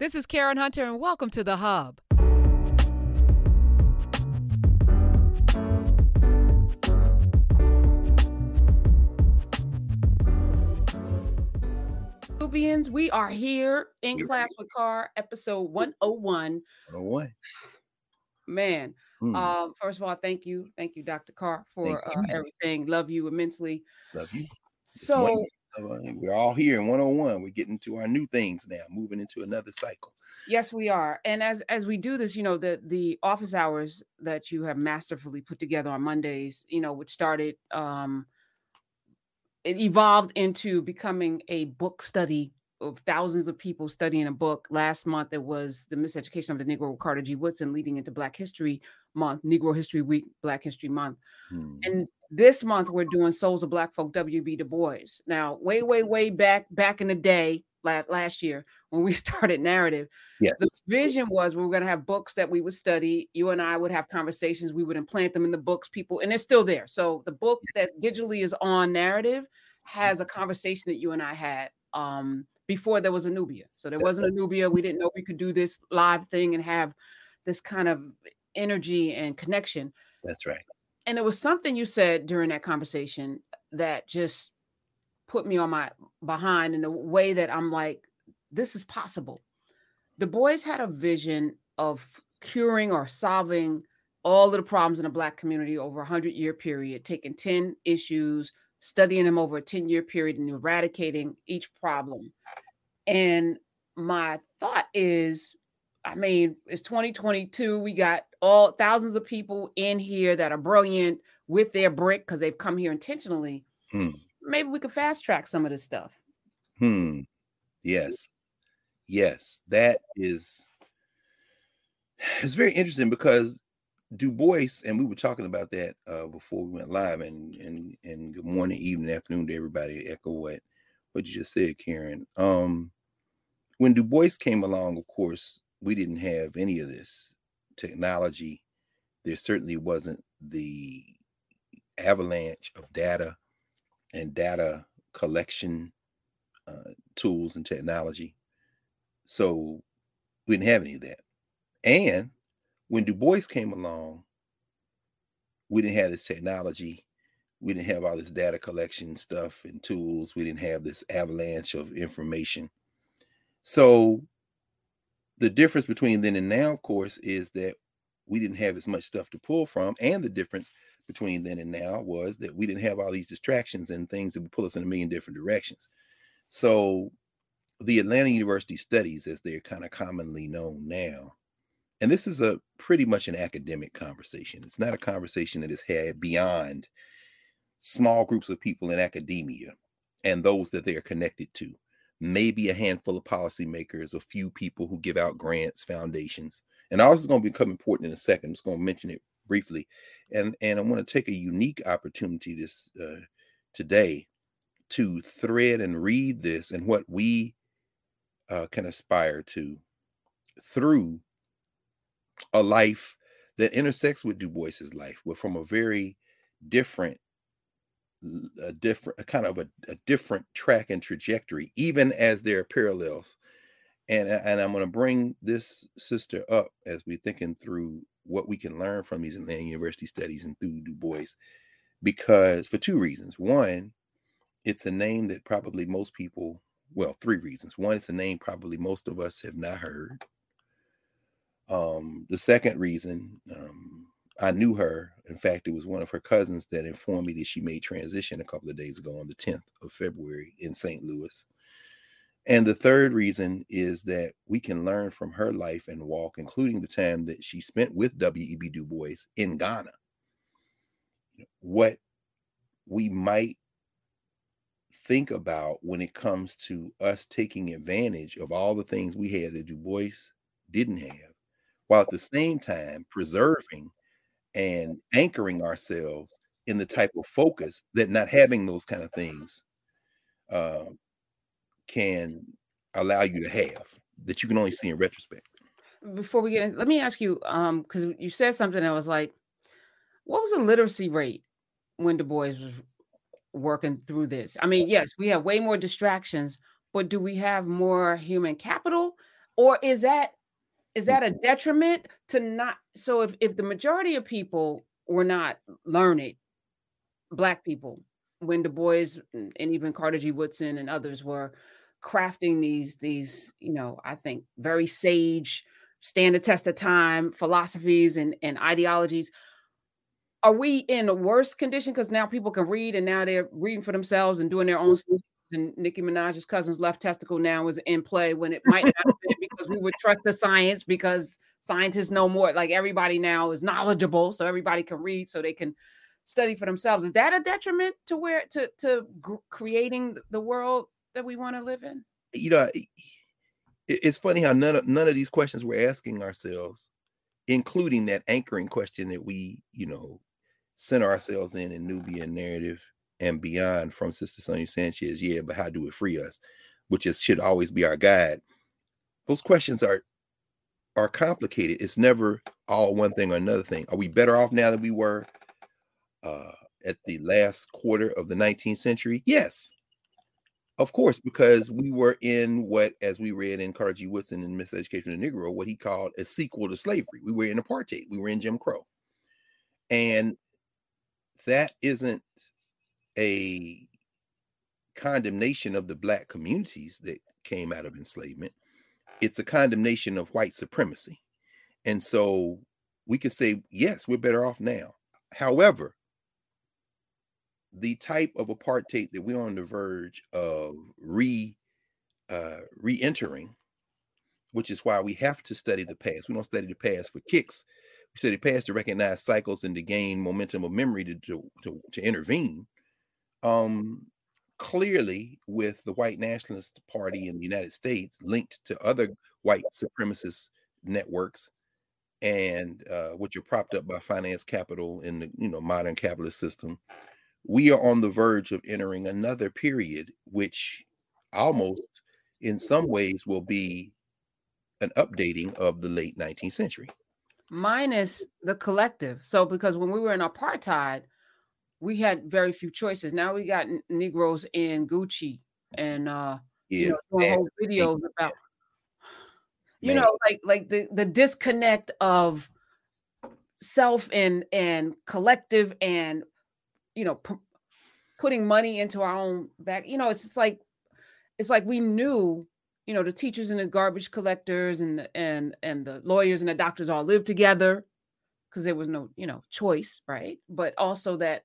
This is Karen Hunter, and welcome to The Hub. Nubians, we are here in You're class with Carr, episode 101. 101. Man, mm. um, first of all, thank you. Thank you, Dr. Carr, for uh, everything. Love you immensely. Love you. So, we're all here in 101. We're getting to our new things now, moving into another cycle. Yes, we are. And as as we do this, you know, the the office hours that you have masterfully put together on Mondays, you know, which started um it evolved into becoming a book study of thousands of people studying a book. Last month it was the miseducation of the Negro Carter G. Woodson leading into Black History Month, Negro History Week, Black History Month. Hmm. And this month we're doing Souls of Black Folk, W.B. Du Bois. Now, way, way, way back, back in the day, last year when we started narrative yes. the vision was we were going to have books that we would study you and i would have conversations we would implant them in the books people and it's still there so the book that digitally is on narrative has a conversation that you and i had um, before there was a nubia. So there wasn't a nubia. We didn't know we could do this live thing and have this kind of energy and connection. That's right. And there was something you said during that conversation that just put me on my behind in a way that I'm like, this is possible. Du Bois had a vision of curing or solving all of the problems in the Black community over a 100 year period, taking 10 issues, studying them over a 10 year period, and eradicating each problem. And my thought is, I mean, it's 2022. We got all thousands of people in here that are brilliant with their brick because they've come here intentionally. Hmm. Maybe we could fast track some of this stuff. Hmm. Yes. Yes. That is it's very interesting because Du Bois, and we were talking about that uh, before we went live, and and and good morning, evening, afternoon to everybody. Echo what what you just said, Karen. Um, when Du Bois came along, of course, we didn't have any of this technology. There certainly wasn't the avalanche of data and data collection uh, tools and technology. So we didn't have any of that. And when Du Bois came along, we didn't have this technology. We didn't have all this data collection stuff and tools. We didn't have this avalanche of information. So the difference between then and now, of course, is that we didn't have as much stuff to pull from. And the difference between then and now was that we didn't have all these distractions and things that would pull us in a million different directions. So the Atlanta University studies, as they're kind of commonly known now, and this is a pretty much an academic conversation. It's not a conversation that is had beyond small groups of people in academia and those that they are connected to. Maybe a handful of policymakers, a few people who give out grants, foundations. And all this is going to become important in a second. I'm just going to mention it briefly, and and I want to take a unique opportunity this uh, today to thread and read this and what we uh, can aspire to through a life that intersects with Du Bois's life, but from a very different, a different, a kind of a, a different track and trajectory, even as there are parallels. And and I'm going to bring this sister up as we're thinking through what we can learn from these Atlanta University studies and through Du Bois, because for two reasons. One, it's a name that probably most people, well, three reasons. One, it's a name probably most of us have not heard. Um, the second reason, um, I knew her. In fact, it was one of her cousins that informed me that she made transition a couple of days ago on the 10th of February in St. Louis. And the third reason is that we can learn from her life and walk, including the time that she spent with W.E.B. Du Bois in Ghana. What we might think about when it comes to us taking advantage of all the things we had that Du Bois didn't have, while at the same time preserving and anchoring ourselves in the type of focus that not having those kind of things uh, can allow you to have that you can only see in retrospect. Before we get in, let me ask you, um, because you said something that was like, what was the literacy rate when Du Bois was working through this? I mean, yes, we have way more distractions, but do we have more human capital? or is that is that a detriment to not so if if the majority of people were not learned black people when du bois and even carter g. Woodson and others were crafting these these you know i think very sage stand the test of time philosophies and and ideologies are we in a worse condition? Because now people can read and now they're reading for themselves and doing their own and Nicki Minaj's cousin's left testicle now is in play when it might not have been because we would trust the science because scientists know more. Like everybody now is knowledgeable, so everybody can read, so they can study for themselves. Is that a detriment to where to to g- creating the world that we want to live in? You know, it's funny how none of none of these questions we're asking ourselves, including that anchoring question that we, you know, center ourselves in in Nubian narrative and beyond from Sister Sonia Sanchez. Yeah, but how do it free us? Which is should always be our guide. Those questions are are complicated. It's never all one thing or another thing. Are we better off now than we were uh, at the last quarter of the 19th century? Yes, of course, because we were in what, as we read in Carter G. Woodson in Miseducation of the Negro, what he called a sequel to slavery. We were in apartheid. We were in Jim Crow, and that isn't a condemnation of the black communities that came out of enslavement. It's a condemnation of white supremacy. And so we can say yes we're better off now. However the type of apartheid that we're on the verge of re uh, re-entering which is why we have to study the past. We don't study the past for kicks. We study the past to recognize cycles and to gain momentum of memory to, to, to, to intervene um, clearly with the white nationalist party in the United States linked to other white supremacist networks and uh, which are propped up by finance capital in the you know modern capitalist system we are on the verge of entering another period which almost in some ways will be an updating of the late 19th century. Minus the collective. So because when we were in apartheid we had very few choices. Now we got Negroes in Gucci and uh yeah, you know, whole videos about you man. know like like the the disconnect of self and and collective and you know p- putting money into our own back you know it's just like it's like we knew you know the teachers and the garbage collectors and the, and and the lawyers and the doctors all lived together because there was no you know choice right but also that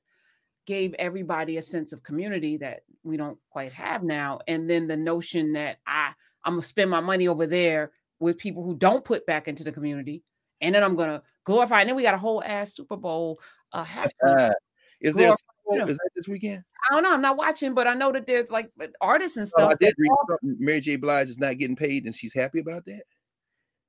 gave everybody a sense of community that we don't quite have now. And then the notion that I I'm gonna spend my money over there with people who don't put back into the community, and then I'm gonna glorify. And then we got a whole ass Super Bowl uh, halftime. Is there? Is that this weekend? I don't know. I'm not watching, but I know that there's like artists and stuff. Oh, Mary J. Blige is not getting paid, and she's happy about that.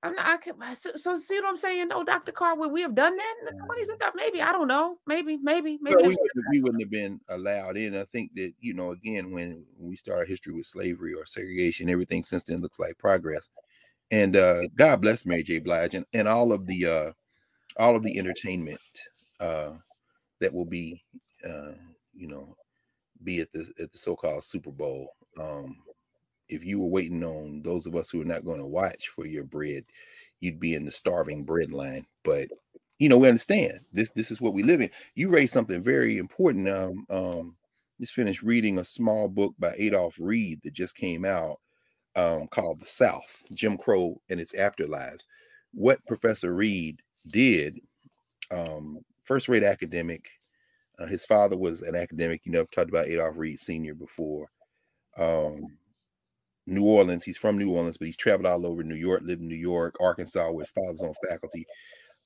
I'm not. I can, so, so see what I'm saying? No, Dr. Carr, would we have done that in the 20s and that? Maybe I don't know. Maybe, maybe, maybe well, we, wouldn't, we, wouldn't, have been allowed in. I think that you know, again, when we start our history with slavery or segregation, everything since then looks like progress. And uh, God bless Mary J. Blige and, and all of the uh, all of the entertainment uh, that will be, uh, you know, be at the at the so-called Super Bowl. Um, if you were waiting on those of us who are not going to watch for your bread, you'd be in the starving bread line. But you know, we understand this. This is what we live in. You raised something very important. Um, um, just finished reading a small book by Adolph Reed that just came out um, called "The South: Jim Crow and Its Afterlives." What Professor Reed did, um, first-rate academic. Uh, his father was an academic. You know, I've talked about Adolph Reed Sr. before. Um, New Orleans. He's from New Orleans, but he's traveled all over New York, lived in New York, Arkansas, where his father's on faculty.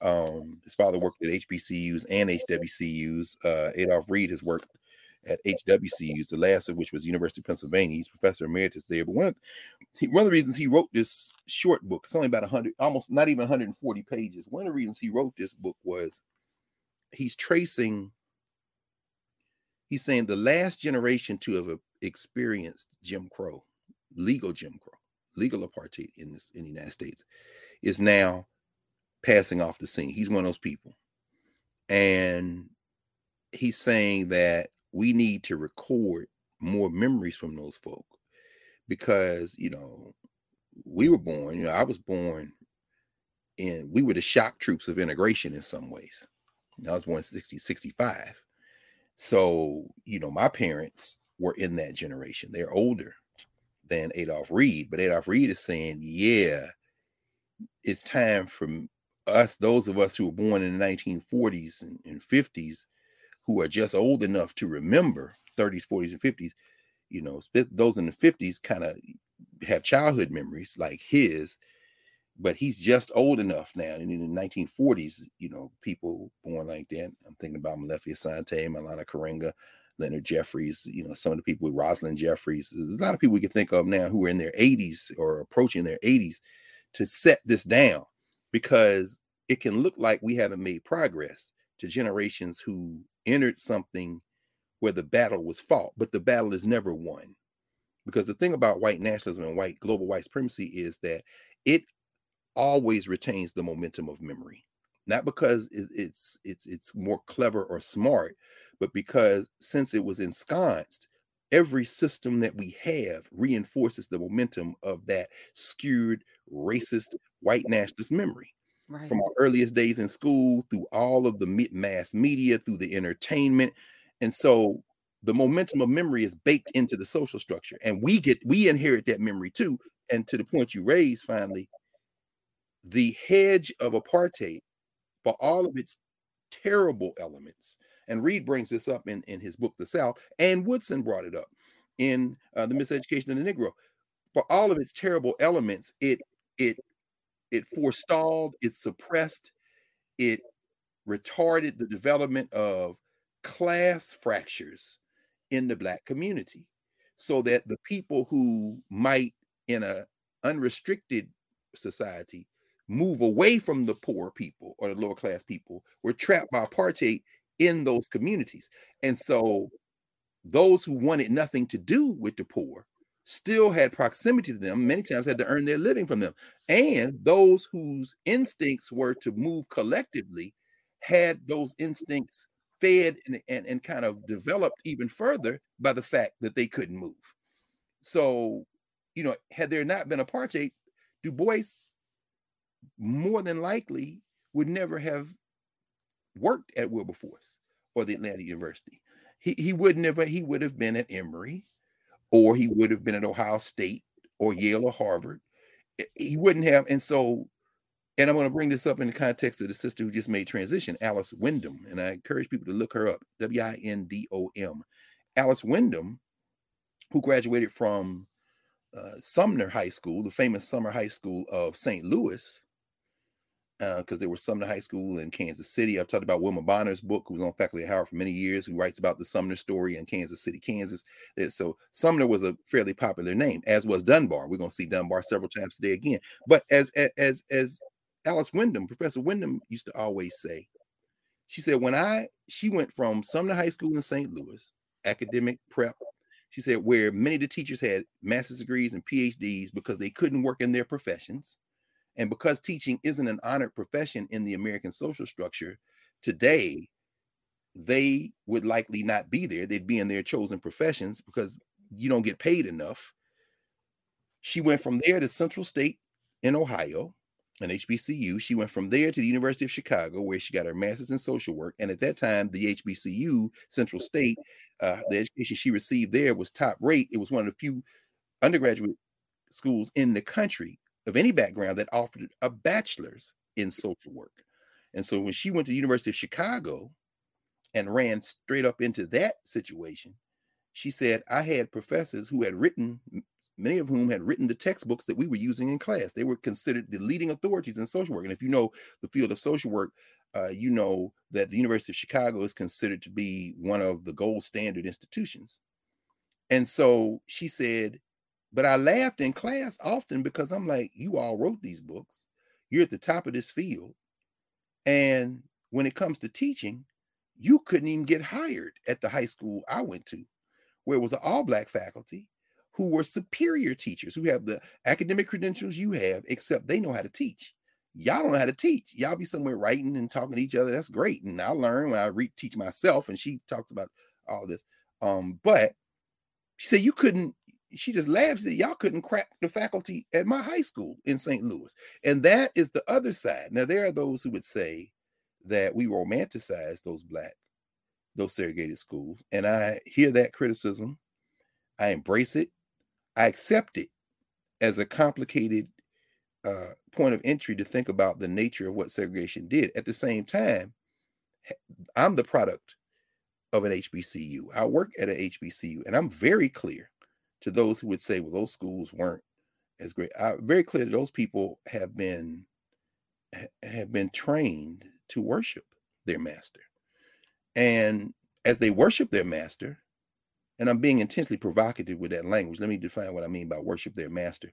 Um, his father worked at HBCUs and HWCUs. Uh, Adolph Reed has worked at HWCUs, the last of which was University of Pennsylvania. He's professor emeritus there. But one of, one of the reasons he wrote this short book, it's only about 100, almost not even 140 pages. One of the reasons he wrote this book was he's tracing, he's saying the last generation to have experienced Jim Crow legal Jim Crow, legal apartheid in this in the United States, is now passing off the scene. He's one of those people. And he's saying that we need to record more memories from those folk because, you know, we were born, you know, I was born in, we were the shock troops of integration in some ways. I was born in 60, 65. So, you know, my parents were in that generation. They're older than Adolph Reed, but Adolph Reed is saying, yeah, it's time for us, those of us who were born in the 1940s and, and 50s, who are just old enough to remember 30s, 40s, and 50s, you know, those in the 50s kind of have childhood memories like his, but he's just old enough now. And in the 1940s, you know, people born like that. I'm thinking about Molefi Asante, Maulana Karenga, Leonard Jeffries, you know, some of the people with Rosalind Jeffries. There's a lot of people we can think of now who are in their 80s or approaching their 80s to set this down because it can look like we haven't made progress to generations who entered something where the battle was fought, but the battle is never won. Because the thing about white nationalism and white global white supremacy is that it always retains the momentum of memory, not because it's it's it's more clever or smart, but because since it was ensconced, every system that we have reinforces the momentum of that skewed racist white nationalist memory. Right. From our earliest days in school through all of the mass media, through the entertainment. And so the momentum of memory is baked into the social structure. And we get, we inherit that memory too. And to the point you raised finally, the hedge of apartheid, for all of its terrible elements, and Reed brings this up in, in his book, The South, and Woodson brought it up in uh, The Miseducation of the Negro. For all of its terrible elements, it it it forestalled, it suppressed, it retarded the development of class fractures in the black community so that the people who might in a unrestricted society move away from the poor people or the lower class people were trapped by apartheid in those communities and so those who wanted nothing to do with the poor still had proximity to them, many times had to earn their living from them. And those whose instincts were to move collectively had those instincts fed and, and, and kind of developed even further by the fact that they couldn't move. So, you know, had there not been apartheid, Du Bois more than likely would never have worked at Wilberforce or the Atlanta University. He, he would never, he would have been at Emory or he would have been at Ohio State or Yale or Harvard. He wouldn't have. And so, and I'm going to bring this up in the context of the sister who just made transition, Alice Windom. And I encourage people to look her up W I N D O M. Alice Windom, who graduated from uh, Sumner High School, the famous Sumner High School of St. Louis, because uh, there was Sumner High School in Kansas City. I've talked about Wilma Bonner's book, who was on faculty at Howard for many years, who writes about the Sumner story in Kansas City, Kansas. So Sumner was a fairly popular name, as was Dunbar. We're going to see Dunbar several times today again. But as as as Alice Windom, Professor Windom used to always say, she said when I she went from Sumner High School in St. Louis, academic prep. She said where many of the teachers had master's degrees and PhDs because they couldn't work in their professions and because teaching isn't an honored profession in the American social structure today, they would likely not be there. They'd be in their chosen professions because you don't get paid enough. She went from there to Central State in Ohio, an HBCU. She went from there to the University of Chicago, where she got her master's in social work. And at that time, the HBCU, Central State, uh, the education she received there was top rate. It was one of the few undergraduate schools in the country of any background that offered a bachelor's in social work. And so when she went to the University of Chicago and ran straight up into that situation, she said, I had professors who had written, many of whom had written the textbooks that we were using in class. They were considered the leading authorities in social work. And if you know the field of social work, uh, you know that the University of Chicago is considered to be one of the gold standard institutions. And so she said, but I laughed in class often because I'm like, you all wrote these books. You're at the top of this field. And when it comes to teaching, you couldn't even get hired at the high school I went to, where it was all black faculty who were superior teachers who have the academic credentials you have, except they know how to teach. Y'all don't know how to teach. Y'all be somewhere writing and talking to each other. That's great. And I learn when I re- teach myself, and she talks about all this. Um, but she said you couldn't she just laughs that y'all couldn't crack the faculty at my high school in St. Louis. And that is the other side. Now, there are those who would say that we romanticize those black, those segregated schools. And I hear that criticism. I embrace it. I accept it as a complicated uh, point of entry to think about the nature of what segregation did. At the same time, I'm the product of an HBCU. I work at an HBCU, and I'm very clear to those who would say, well, those schools weren't as great. I'm very clear that those people have been have been trained to worship their master. And as they worship their master, and I'm being intensely provocative with that language. Let me define what I mean by worship their master.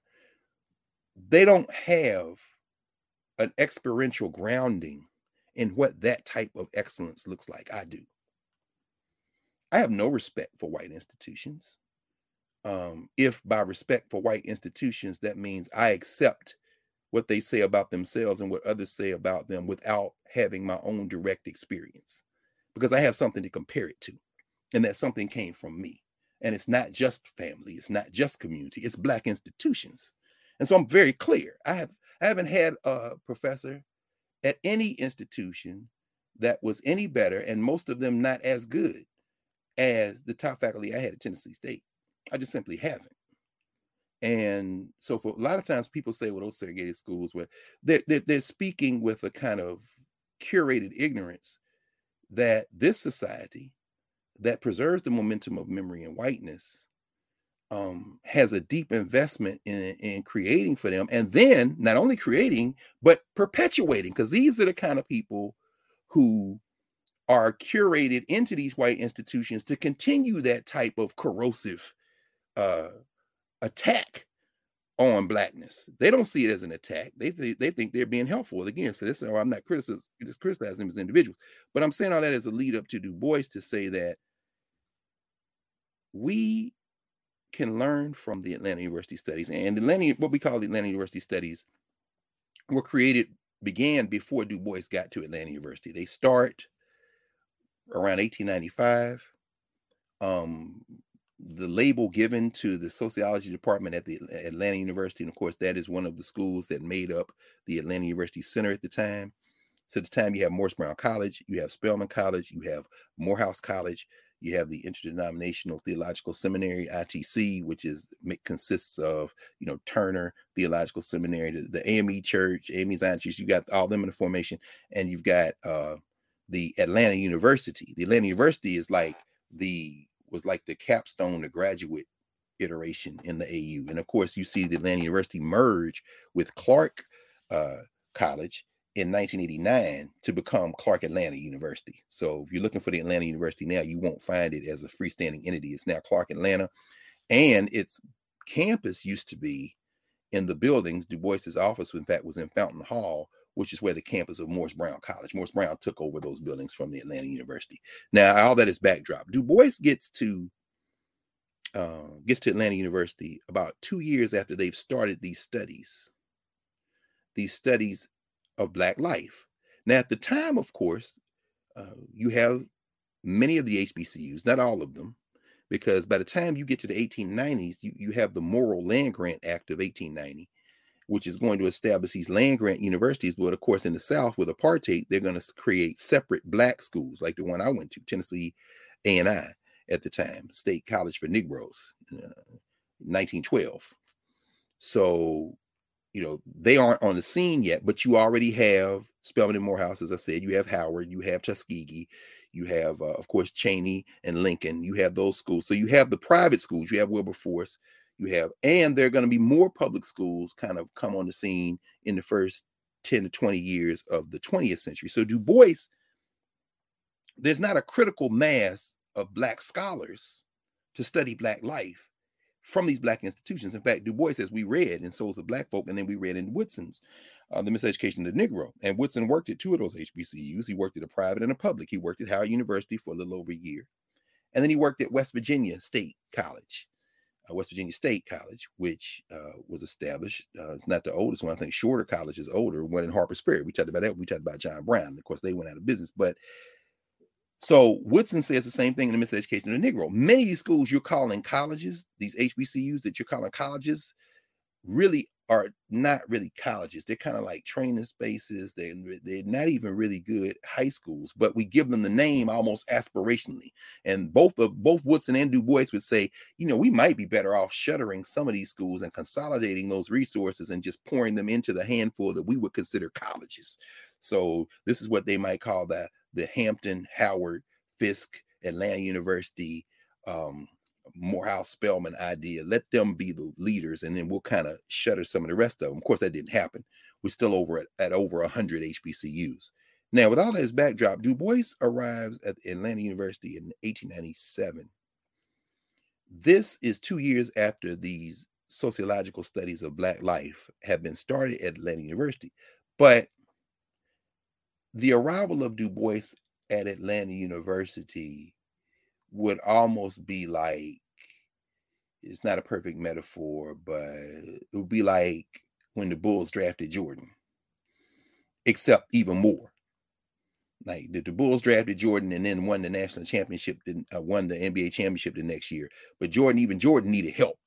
They don't have an experiential grounding in what that type of excellence looks like. I do. I have no respect for white institutions. Um, if by respect for white institutions, that means I accept what they say about themselves and what others say about them without having my own direct experience, because I have something to compare it to. And that something came from me. And it's not just family, it's not just community, it's black institutions. And so I'm very clear. I have I haven't had a professor at any institution that was any better, and most of them not as good as the top faculty I had at Tennessee State. I just simply haven't. And so for a lot of times people say, well, those segregated schools where they're, they're, they're speaking with a kind of curated ignorance that this society that preserves the momentum of memory and whiteness um, has a deep investment in, in creating for them. And then not only creating, but perpetuating, because these are the kind of people who are curated into these white institutions to continue that type of corrosive uh, attack on blackness. They don't see it as an attack. They th- they think they're being helpful. Again, so this, or I'm not criticizing, criticizing them as individuals, but I'm saying all that as a lead up to Du Bois to say that we can learn from the Atlanta University studies. And the Atlanta, what we call the Atlanta University studies, were created, began before Du Bois got to Atlanta University. They start around 1895. Um, the label given to the sociology department at the Atlanta University, and of course, that is one of the schools that made up the Atlanta University Center at the time. So at the time, you have Morris Brown College, you have Spelman College, you have Morehouse College, you have the Interdenominational Theological Seminary (ITC), which is consists of you know Turner Theological Seminary, the, the AME Church, AME Zion Church. You got all them in the formation, and you've got uh, the Atlanta University. The Atlanta University is like the was like the capstone, the graduate iteration in the AU, and of course you see the Atlanta University merge with Clark uh, College in 1989 to become Clark Atlanta University. So if you're looking for the Atlanta University now, you won't find it as a freestanding entity. It's now Clark Atlanta, and its campus used to be in the buildings. Du Bois's office, in fact, was in Fountain Hall, which is where the campus of Morris Brown College. Morris Brown took over those buildings from the Atlanta University. Now, all that is backdrop. Du Bois gets to uh, gets to Atlanta University about two years after they've started these studies. These studies of Black life. Now, at the time, of course, uh, you have many of the HBCUs, not all of them, because by the time you get to the 1890s, you, you have the Morrill Land Grant Act of 1890, which is going to establish these land grant universities. But of course, in the South with apartheid, they're going to create separate black schools, like the one I went to, Tennessee A&I at the time, State College for Negroes, uh, 1912. So you know, they aren't on the scene yet, but you already have Spelman and Morehouse, as I said, you have Howard, you have Tuskegee, you have, uh, of course, Cheney and Lincoln, you have those schools. So you have the private schools, you have Wilberforce, you have, and there are going to be more public schools kind of come on the scene in the first 10 to 20 years of the 20th century. So Du Bois, there's not a critical mass of Black scholars to study Black life from these black institutions. In fact, Du Bois says we read in Souls of Black Folk, and then we read in Woodson's uh, The Miseducation of the Negro. And Woodson worked at two of those HBCUs. He worked at a private and a public. He worked at Howard University for a little over a year. And then he worked at West Virginia State College, uh, West Virginia State College, which uh, was established. Uh, it's not the oldest one. I think Storer College is older, one in Harper's Ferry. We talked about that. We talked about John Brown. Of course, they went out of business. But So Woodson says the same thing in the miseducation of the Negro. Many of these schools you're calling colleges, these HBCUs that you're calling colleges, really are not really colleges. They're kind of like training spaces. They're, they're not even really good high schools, but we give them the name almost aspirationally. And both of both Woodson and Du Bois would say, you know, we might be better off shuttering some of these schools and consolidating those resources and just pouring them into the handful that we would consider colleges. So this is what they might call the the Hampton, Howard, Fisk, Atlanta University, um, Morehouse Spelman idea. Let them be the leaders, and then we'll kind of shutter some of the rest of them. Of course, that didn't happen. We're still over at, at over 100 HBCUs. Now, with all this backdrop, Du Bois arrives at Atlanta University in 1897. This is two years after these sociological studies of Black life have been started at Atlanta University. But the arrival of Du Bois at Atlanta University would almost be like it's not a perfect metaphor, but it would be like when the Bulls drafted Jordan, except even more. Like the, the Bulls drafted Jordan and then won the national championship, uh, won the NBA championship the next year. But Jordan, even Jordan needed help.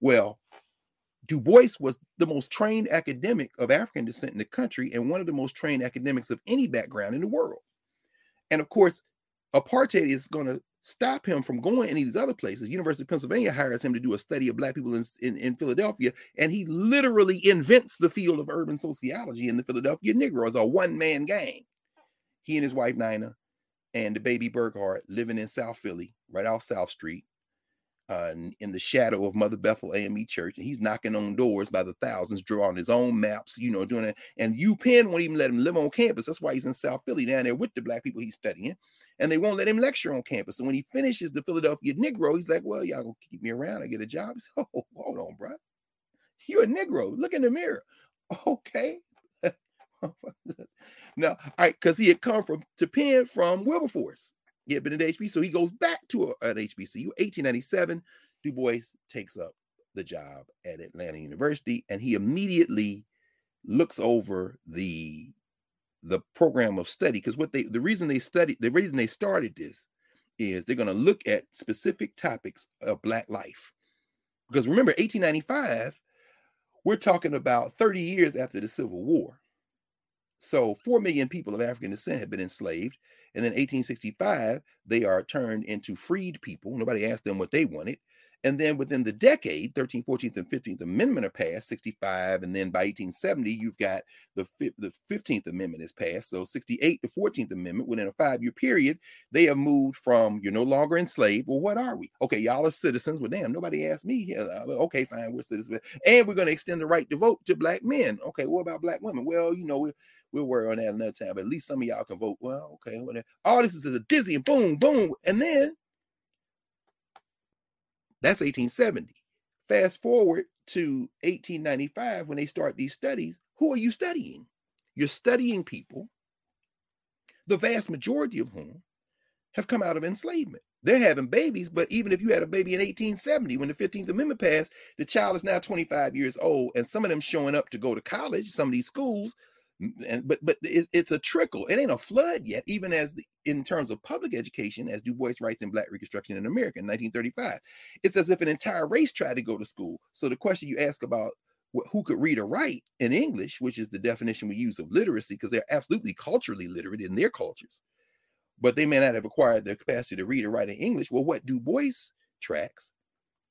Well, Du Bois was the most trained academic of African descent in the country and one of the most trained academics of any background in the world. And of course, apartheid is going to stop him from going any of these other places. University of Pennsylvania hires him to do a study of Black people in, in, in, Philadelphia, and he literally invents the field of urban sociology in the Philadelphia Negroes, a one man gang. He and his wife Nina and the baby Burghardt living in South Philly, right off South Street uh, in the shadow of Mother Bethel AME Church, and he's knocking on doors by the thousands, drawing his own maps, you know, doing it. And UPenn won't even let him live on campus. That's why he's in South Philly down there with the black people he's studying, and they won't let him lecture on campus. So when he finishes the Philadelphia Negro, he's like, "Well, y'all gonna keep me around? I get a job." Said, "Oh, hold on, bro, you're a Negro. Look in the mirror." Okay. now, all right, because he had come from to Penn from Wilberforce. He had been at HBCU, so he goes back to a, an HBCU. 1897, Du Bois takes up the job at Atlanta University, and he immediately looks over the the program of study because what they the reason they studied the reason they started this is they're going to look at specific topics of black life because remember 1895 we're talking about 30 years after the civil war so 4 million people of african descent have been enslaved and then 1865, they are turned into freed people. Nobody asked them what they wanted. And then within the decade, 13th, 14th, and 15th Amendment are passed, 65. And then by 1870, you've got the, the 15th Amendment is passed. So 68 to 14th Amendment, within a five year period, they have moved from you're no longer enslaved. Well, what are we? Okay, y'all are citizens. Well, damn, nobody asked me. Uh, uh, okay, fine, we're citizens. And we're going to extend the right to vote to black men. Okay, what about black women? Well, you know, we're, we'll worry on that another time. But at least some of y'all can vote. Well, okay, whatever. All this is a dizzy and boom, boom. And then that's 1870. Fast forward to 1895 when they start these studies. Who are you studying? You're studying people, the vast majority of whom have come out of enslavement. They're having babies, but even if you had a baby in 1870, when the 15th Amendment passed, the child is now 25 years old, and some of them showing up to go to college, some of these schools, and but but it, it's a trickle. It ain't a flood yet, even as the, in terms of public education, as Du Bois writes in Black Reconstruction in America in 1935. It's as if an entire race tried to go to school. So the question you ask about who could read or write in English, which is the definition we use of literacy, because they're absolutely culturally literate in their cultures, but they may not have acquired the capacity to read or write in English. Well, what Du Bois tracks,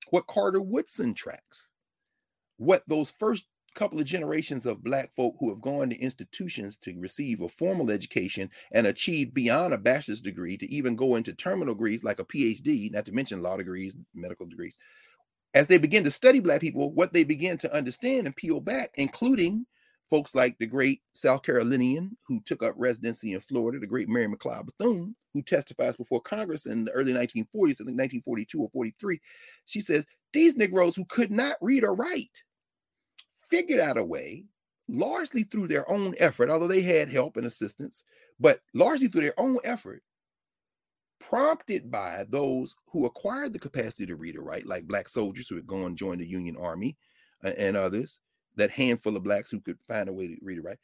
what Carter Woodson tracks, what those first couple of generations of black folk who have gone to institutions to receive a formal education and achieved beyond a bachelor's degree to even go into terminal degrees like a phd not to mention law degrees medical degrees. As they begin to study black people what they begin to understand and peel back including folks like the great south carolinian who took up residency in florida the great mary mcleod bethune who testifies before congress in the early 1940s i think 1942 or 43 she says these negroes who could not read or write figured out a way, largely through their own effort, although they had help and assistance, but largely through their own effort, prompted by those who acquired the capacity to read or write, like black soldiers who had gone and joined the Union Army uh, and others, that handful of blacks who could find a way to read or write.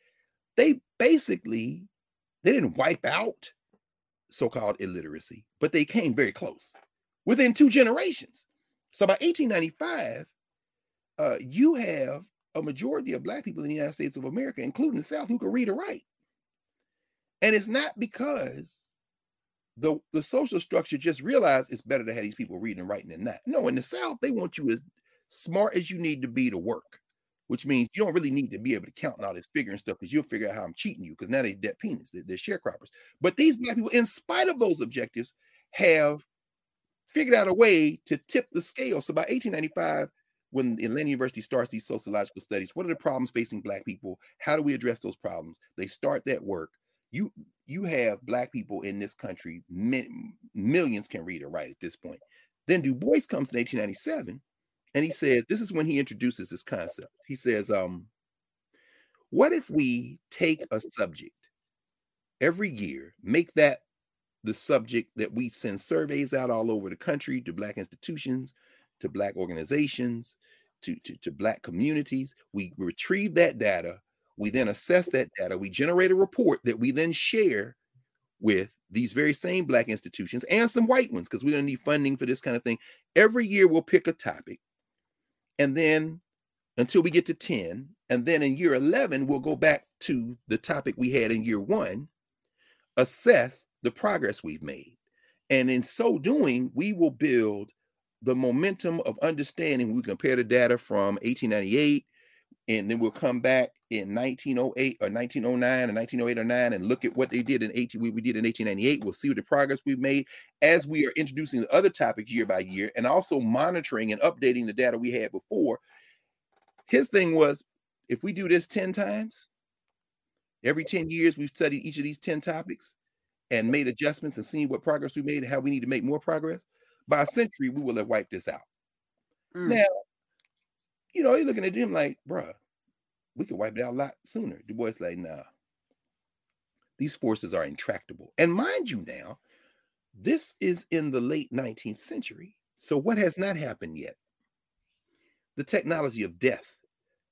They basically they didn't wipe out so-called illiteracy, but they came very close within two generations. So by 1895, uh, you have a majority of black people in the United States of America, including the South, who can read or write. And it's not because the, the social structure just realized it's better to have these people reading and writing than not. No, in the South, they want you as smart as you need to be to work, which means you don't really need to be able to count all this figuring stuff because you'll figure out how I'm cheating you because now they debt peanuts, they're, they're sharecroppers. But these black people, in spite of those objectives, have figured out a way to tip the scale. So by 1895, when Atlanta University starts these sociological studies, what are the problems facing black people? How do we address those problems? They start that work. You you have black people in this country, millions can read or write at this point. Then Du Bois comes in 1897 and he says, this is when he introduces this concept. He says, um, what if we take a subject every year, make that the subject that we send surveys out all over the country to black institutions, to black organizations, to, to, to black communities. We retrieve that data. We then assess that data. We generate a report that we then share with these very same black institutions and some white ones because we're going to need funding for this kind of thing. Every year we'll pick a topic. And then until we get to 10. And then in year 11, we'll go back to the topic we had in year one, assess the progress we've made. And in so doing, we will build the momentum of understanding. We compare the data from 1898, and then we'll come back in 1908 or 1909 or 1908 or 9 and look at what they did in 18 we, we did in 1898 we'll see what the progress we've made as we are introducing the other topics year by year and also monitoring and updating the data we had before his thing was if we do this 10 times every 10 years we've studied each of these 10 topics and made adjustments and seen what progress we made and how we need to make more progress by a century, we will have wiped this out. Mm. Now, you know, you're looking at him like, bruh, we could wipe it out a lot sooner. Du Bois like, nah. These forces are intractable. And mind you now, this is in the late 19th century. So what has not happened yet? The technology of death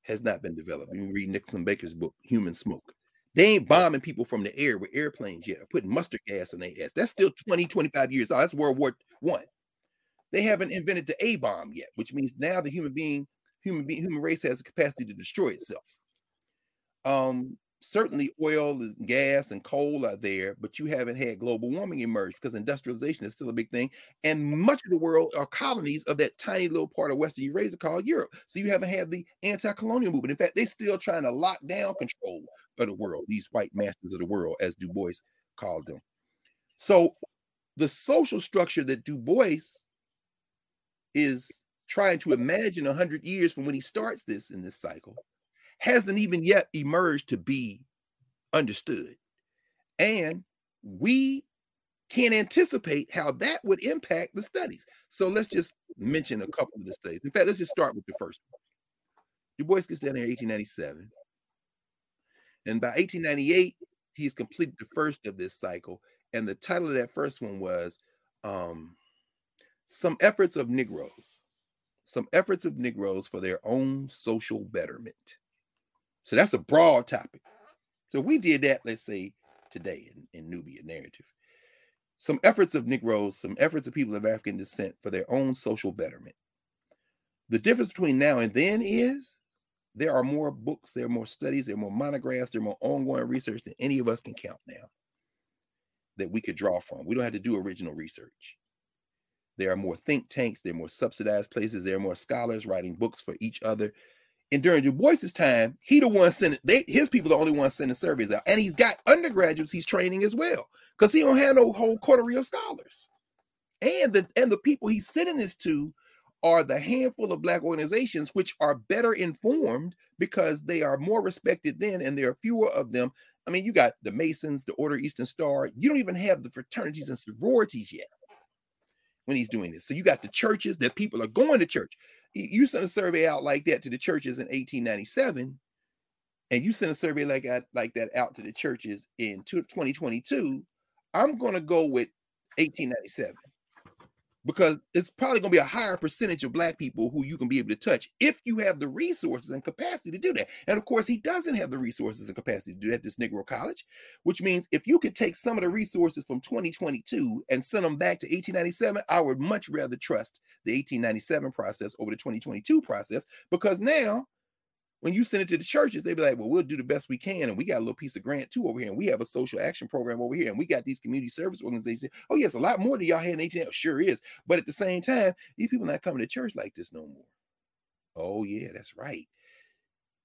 has not been developed. You read Nicholson Baker's book, Human Smoke. They ain't bombing people from the air with airplanes yet, or putting mustard gas in their ass. That's still 20, 25 years old. That's World War One. They haven't invented the A bomb yet, which means now the human being, human being, human race has the capacity to destroy itself. Um, certainly oil and gas and coal are there, but you haven't had global warming emerge because industrialization is still a big thing. And much of the world are colonies of that tiny little part of Western Eurasia called Europe. So you haven't had the anti-colonial movement. In fact, they're still trying to lock down control of the world, these white masters of the world, as Du Bois called them. So the social structure that Du Bois is trying to imagine 100 years from when he starts this in this cycle hasn't even yet emerged to be understood. And we can't anticipate how that would impact the studies. So let's just mention a couple of the studies. In fact, let's just start with the first one. Du Bois gets down here in 1897. And by 1898, he's completed the first of this cycle. And the title of that first one was um, some efforts of Negroes, some efforts of Negroes for their own social betterment. So that's a broad topic. So we did that, let's say, today in, in Nubia narrative. Some efforts of Negroes, some efforts of people of African descent for their own social betterment. The difference between now and then is there are more books, there are more studies, there are more monographs, there are more ongoing research than any of us can count now that we could draw from. We don't have to do original research. There are more think tanks, there are more subsidized places, there are more scholars writing books for each other. And during Du Bois's time, he the one sending they his people the only ones sending surveys out. And he's got undergraduates he's training as well. Because he don't have no whole coterie of scholars. And the and the people he's sending this to are the handful of black organizations which are better informed because they are more respected then and there are fewer of them. I mean, you got the Masons, the Order Eastern Star. You don't even have the fraternities and sororities yet when he's doing this. So you got the churches that people are going to church. You send a survey out like that to the churches in 1897, and you send a survey like that, like that out to the churches in 2022. I'm going to go with 1897 because it's probably going to be a higher percentage of black people who you can be able to touch if you have the resources and capacity to do that. And of course, he doesn't have the resources and capacity to do that, at this Negro College, which means if you could take some of the resources from 2022 and send them back to 1897, I would much rather trust the 1897 process over the 2022 process because now when you send it to the churches, they'd be like, well, we'll do the best we can. And we got a little piece of grant too over here. And we have a social action program over here. And we got these community service organizations. Oh, yes, a lot more than y'all had in 18. Sure is. But at the same time, these people not coming to church like this no more. Oh, yeah, that's right.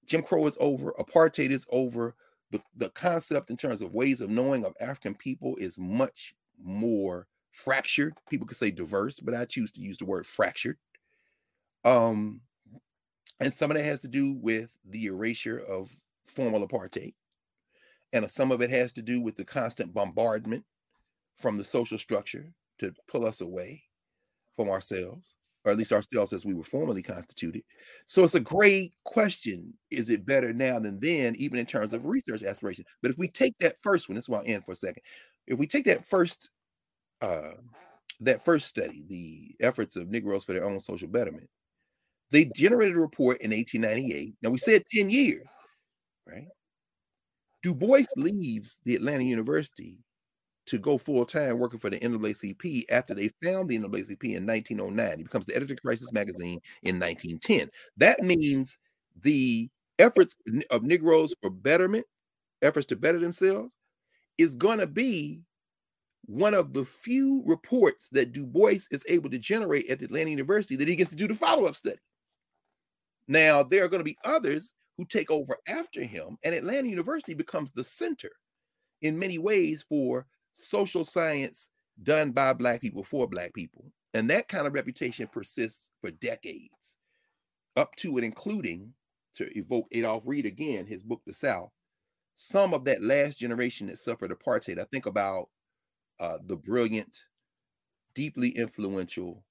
Jim Crow is over. Apartheid is over. The, the concept in terms of ways of knowing of African people is much more fractured. People could say diverse, but I choose to use the word fractured. Um, and some of that has to do with the erasure of formal apartheid. And some of it has to do with the constant bombardment from the social structure to pull us away from ourselves, or at least ourselves as we were formally constituted. So it's a great question. Is it better now than then, even in terms of research aspiration? But if we take that first one, this is why I'll end for a second. If we take that first uh that first study, the efforts of Negroes for their own social betterment, they generated a report in 1898. Now we said 10 years, right? Du Bois leaves the Atlanta University to go full time working for the NAACP after they found the NAACP in 1909. He becomes the editor of Crisis magazine in 1910. That means the efforts of Negroes for betterment, efforts to better themselves, is going to be one of the few reports that Du Bois is able to generate at the Atlanta University that he gets to do the follow up study. Now, there are going to be others who take over after him, and Atlanta University becomes the center in many ways for social science done by Black people for Black people. And that kind of reputation persists for decades, up to and including, to evoke Adolph Reed again, his book, The South, some of that last generation that suffered apartheid. I think about uh, the brilliant, deeply influential,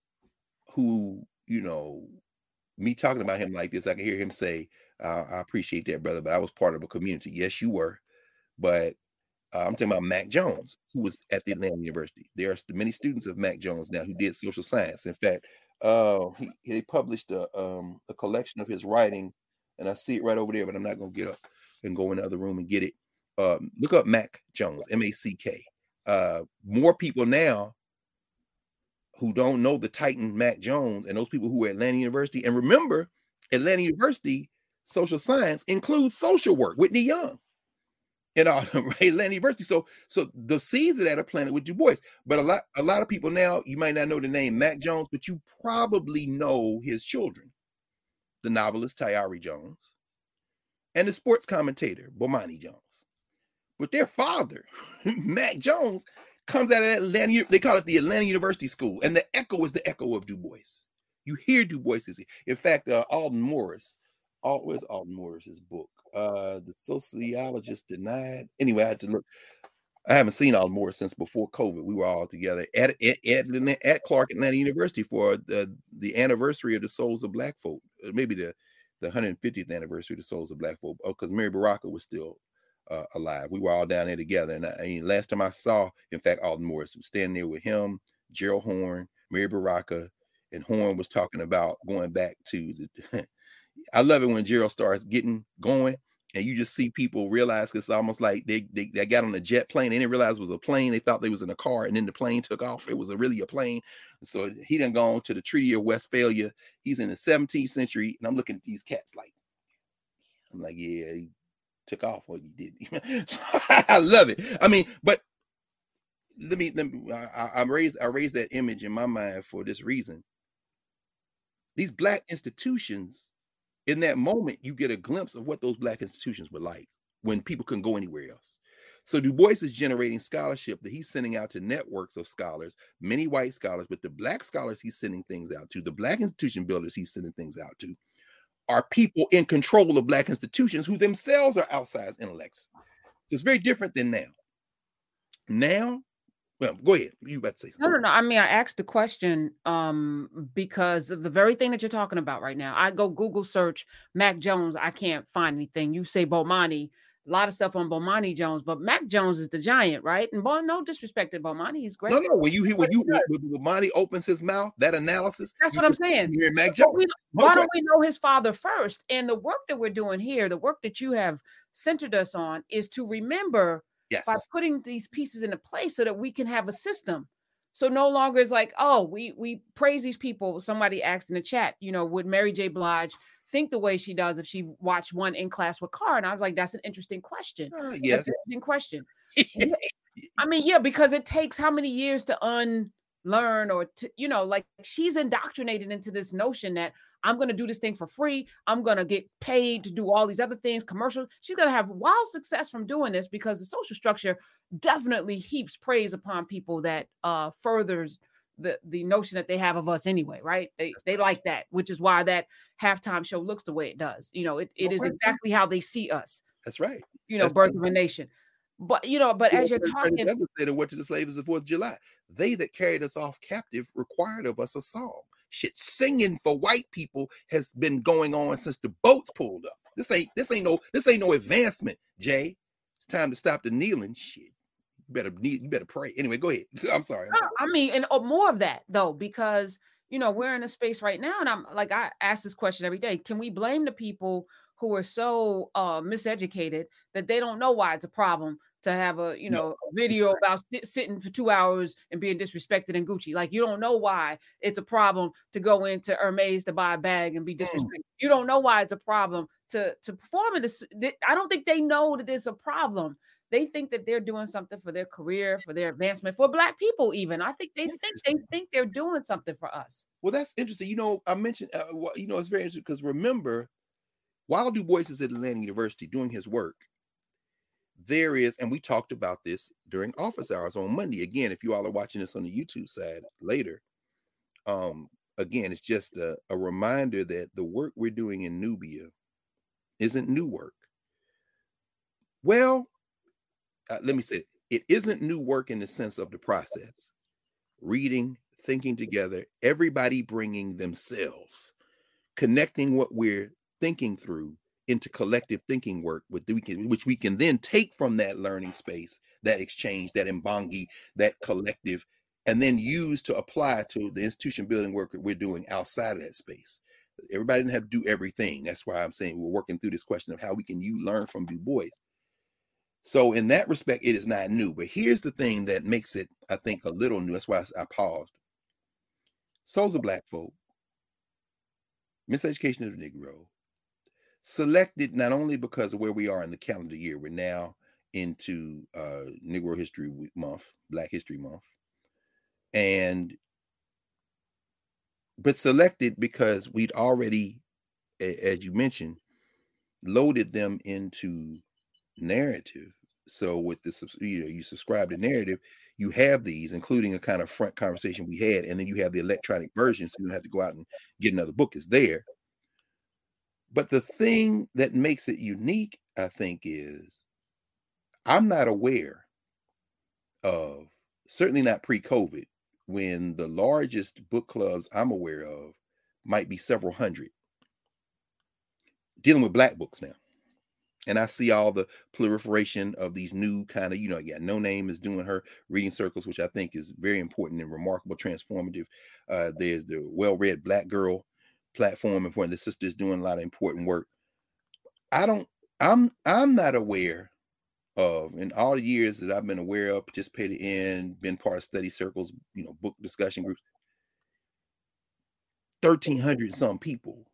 who, you know, me talking about him like this, I can hear him say, uh, I appreciate that, brother, but I was part of a community. Yes, you were. But uh, I'm talking about Mack Jones, who was at the Atlanta University. There are many students of Mack Jones now who did social science. In fact, uh, he, he published a, um, a collection of his writing, and I see it right over there, but I'm not going to get up and go in the other room and get it. Um, look up Mack Jones, M A C K. Uh, more people now who don't know the Titan Mack Jones and those people who are at Atlanta University. And remember, Atlanta University social science includes social work. Whitney Young and all right, Atlanta University. So, so the seeds of that are planted with Du Bois. But a lot, a lot of people now, you might not know the name Mack Jones, but you probably know his children, the novelist Tayari Jones, and the sports commentator Bomani Jones. But their father, Mack Jones, comes out of Atlanta. They call it the Atlanta University School, and the echo is the echo of Du Bois. You hear Du Bois. In fact, uh, Aldon Morris, where's Aldon Morris's book? Uh, the sociologist denied. Anyway, I had to look. I haven't seen Aldon Morris since before COVID. We were all together at at, at, at Clark Atlanta University for the the anniversary of the Souls of Black Folk, uh, maybe the the 150th anniversary of the Souls of Black Folk. Because Amiri Baraka was still uh, alive. We were all down there together. And I, I mean, last time I saw, in fact, Aldon Morris was standing there with him, Gerald Horne, Amiri Baraka, and Horne was talking about going back to the. I love it when Gerald starts getting going and you just see people realize it's almost like they, they, they got on a jet plane. They didn't realize it was a plane. They thought they was in a car, and then the plane took off. It was a, really a plane. So he didn't go on to the Treaty of Westphalia. He's in the 17th century, and I'm looking at these cats like, I'm like, yeah, took off what you did. I love it. I mean, but let me let me I, I raised I raised that image in my mind for this reason. These black institutions, in that moment, you get a glimpse of what those black institutions were like when people couldn't go anywhere else. So Du Bois is generating scholarship that he's sending out to networks of scholars, many white scholars, but the black scholars he's sending things out to, the black institution builders he's sending things out to, are people in control of black institutions who themselves are outsized intellects. It's very different than now. Now, well, go ahead. You about to say something. No, no, no. I mean, I asked the question um, because of the very thing that you're talking about right now. I go Google search Mack Jones. I can't find anything. You say Bomani, a lot of stuff on Bomani Jones, but Mack Jones is the giant, right? And boy, no disrespect to Bomani, he's great. No, no. When you hear when you when, Bomani opens his mouth, that analysis. That's what I'm saying. Hear Mack Jones. We, why don't we know his father first? And the work that we're doing here, the work that you have centered us on, is to remember yes. by putting these pieces into place so that we can have a system. So no longer is like, oh, we we praise these people. Somebody asked in the chat, you know, would Mary J. Blige think the way she does if she watched one in class with Carr. And I was like, that's an interesting question. Uh, yes, interesting question. I mean, yeah, because it takes how many years to unlearn or to, you know, like she's indoctrinated into this notion that I'm going to do this thing for free. I'm going to get paid to do all these other things, commercial. She's going to have wild success from doing this because the social structure definitely heaps praise upon people that uh furthers the the notion that they have of us anyway, right? They they like that, which is why that halftime show looks the way it does. You know, it, it is exactly how they see us. That's right. You know, That's birth of a nation. But you know, but as you're talking, and went to the slaves the Fourth of July. They that carried us off captive required of us a song. Shit, singing for white people has been going on since the boats pulled up. This ain't this ain't no this ain't no advancement, Jay. It's time to stop the kneeling shit better need you better pray. Anyway, go ahead. I'm sorry. I'm sorry. I mean, and oh, more of that though, because you know we're in a space right now, and I'm like I ask this question every day: Can we blame the people who are so uh, miseducated that they don't know why it's a problem to have a you know no. video about sit, sitting for two hours and being disrespected in Gucci? Like you don't know why it's a problem to go into Hermes to buy a bag and be mm. disrespected. Mm. You don't know why it's a problem to to perform in this. I don't think they know that it's a problem they think that they're doing something for their career, for their advancement, for black people. Even I think they think they think they're doing something for us. Well, that's interesting. You know, I mentioned, uh, you know, it's very interesting because remember, while Du Bois is at Atlanta University doing his work, there is, and we talked about this during office hours on Monday. Again, if you all are watching this on the YouTube side later, um, again, it's just a, a reminder that the work we're doing in Nubia isn't new work. Well, uh, let me say it. Isn't new work in the sense of the process. Reading thinking together everybody bringing themselves connecting what we're thinking through into collective thinking work with we can, which we can then take from that learning space that exchange that imbongi that collective and then use to apply to the institution building work that we're doing outside of that space everybody didn't have to do everything that's why i'm saying we're working through this question of how we can you learn from du bois so in that respect, it is not new. But here's the thing that makes it, I think, a little new. That's why I, paused. Souls of Black folk, Miseducation of the Negro, selected not only because of where we are in the calendar year, we're now into uh, Negro History Month, Black History Month, and but selected because we'd already, as you mentioned, loaded them into narrative. So with this, you know, you subscribe to narrative, you have these, including a kind of front conversation we had, and then you have the electronic version, so you don't have to go out and get another book. It's there. But the thing that makes it unique, I think, is I'm not aware of, certainly not pre-COVID, when the largest book clubs I'm aware of might be several hundred dealing with black books now and I see all the proliferation of these new kind of, you know, yeah, No Name is doing her reading circles, which I think is very important and remarkable, transformative. Uh, there's the well-read black girl platform, and of the sisters doing a lot of important work. I don't, I'm, I'm not aware of in all the years that I've been aware of, participated in, been part of study circles, you know, book discussion groups. 1300 some people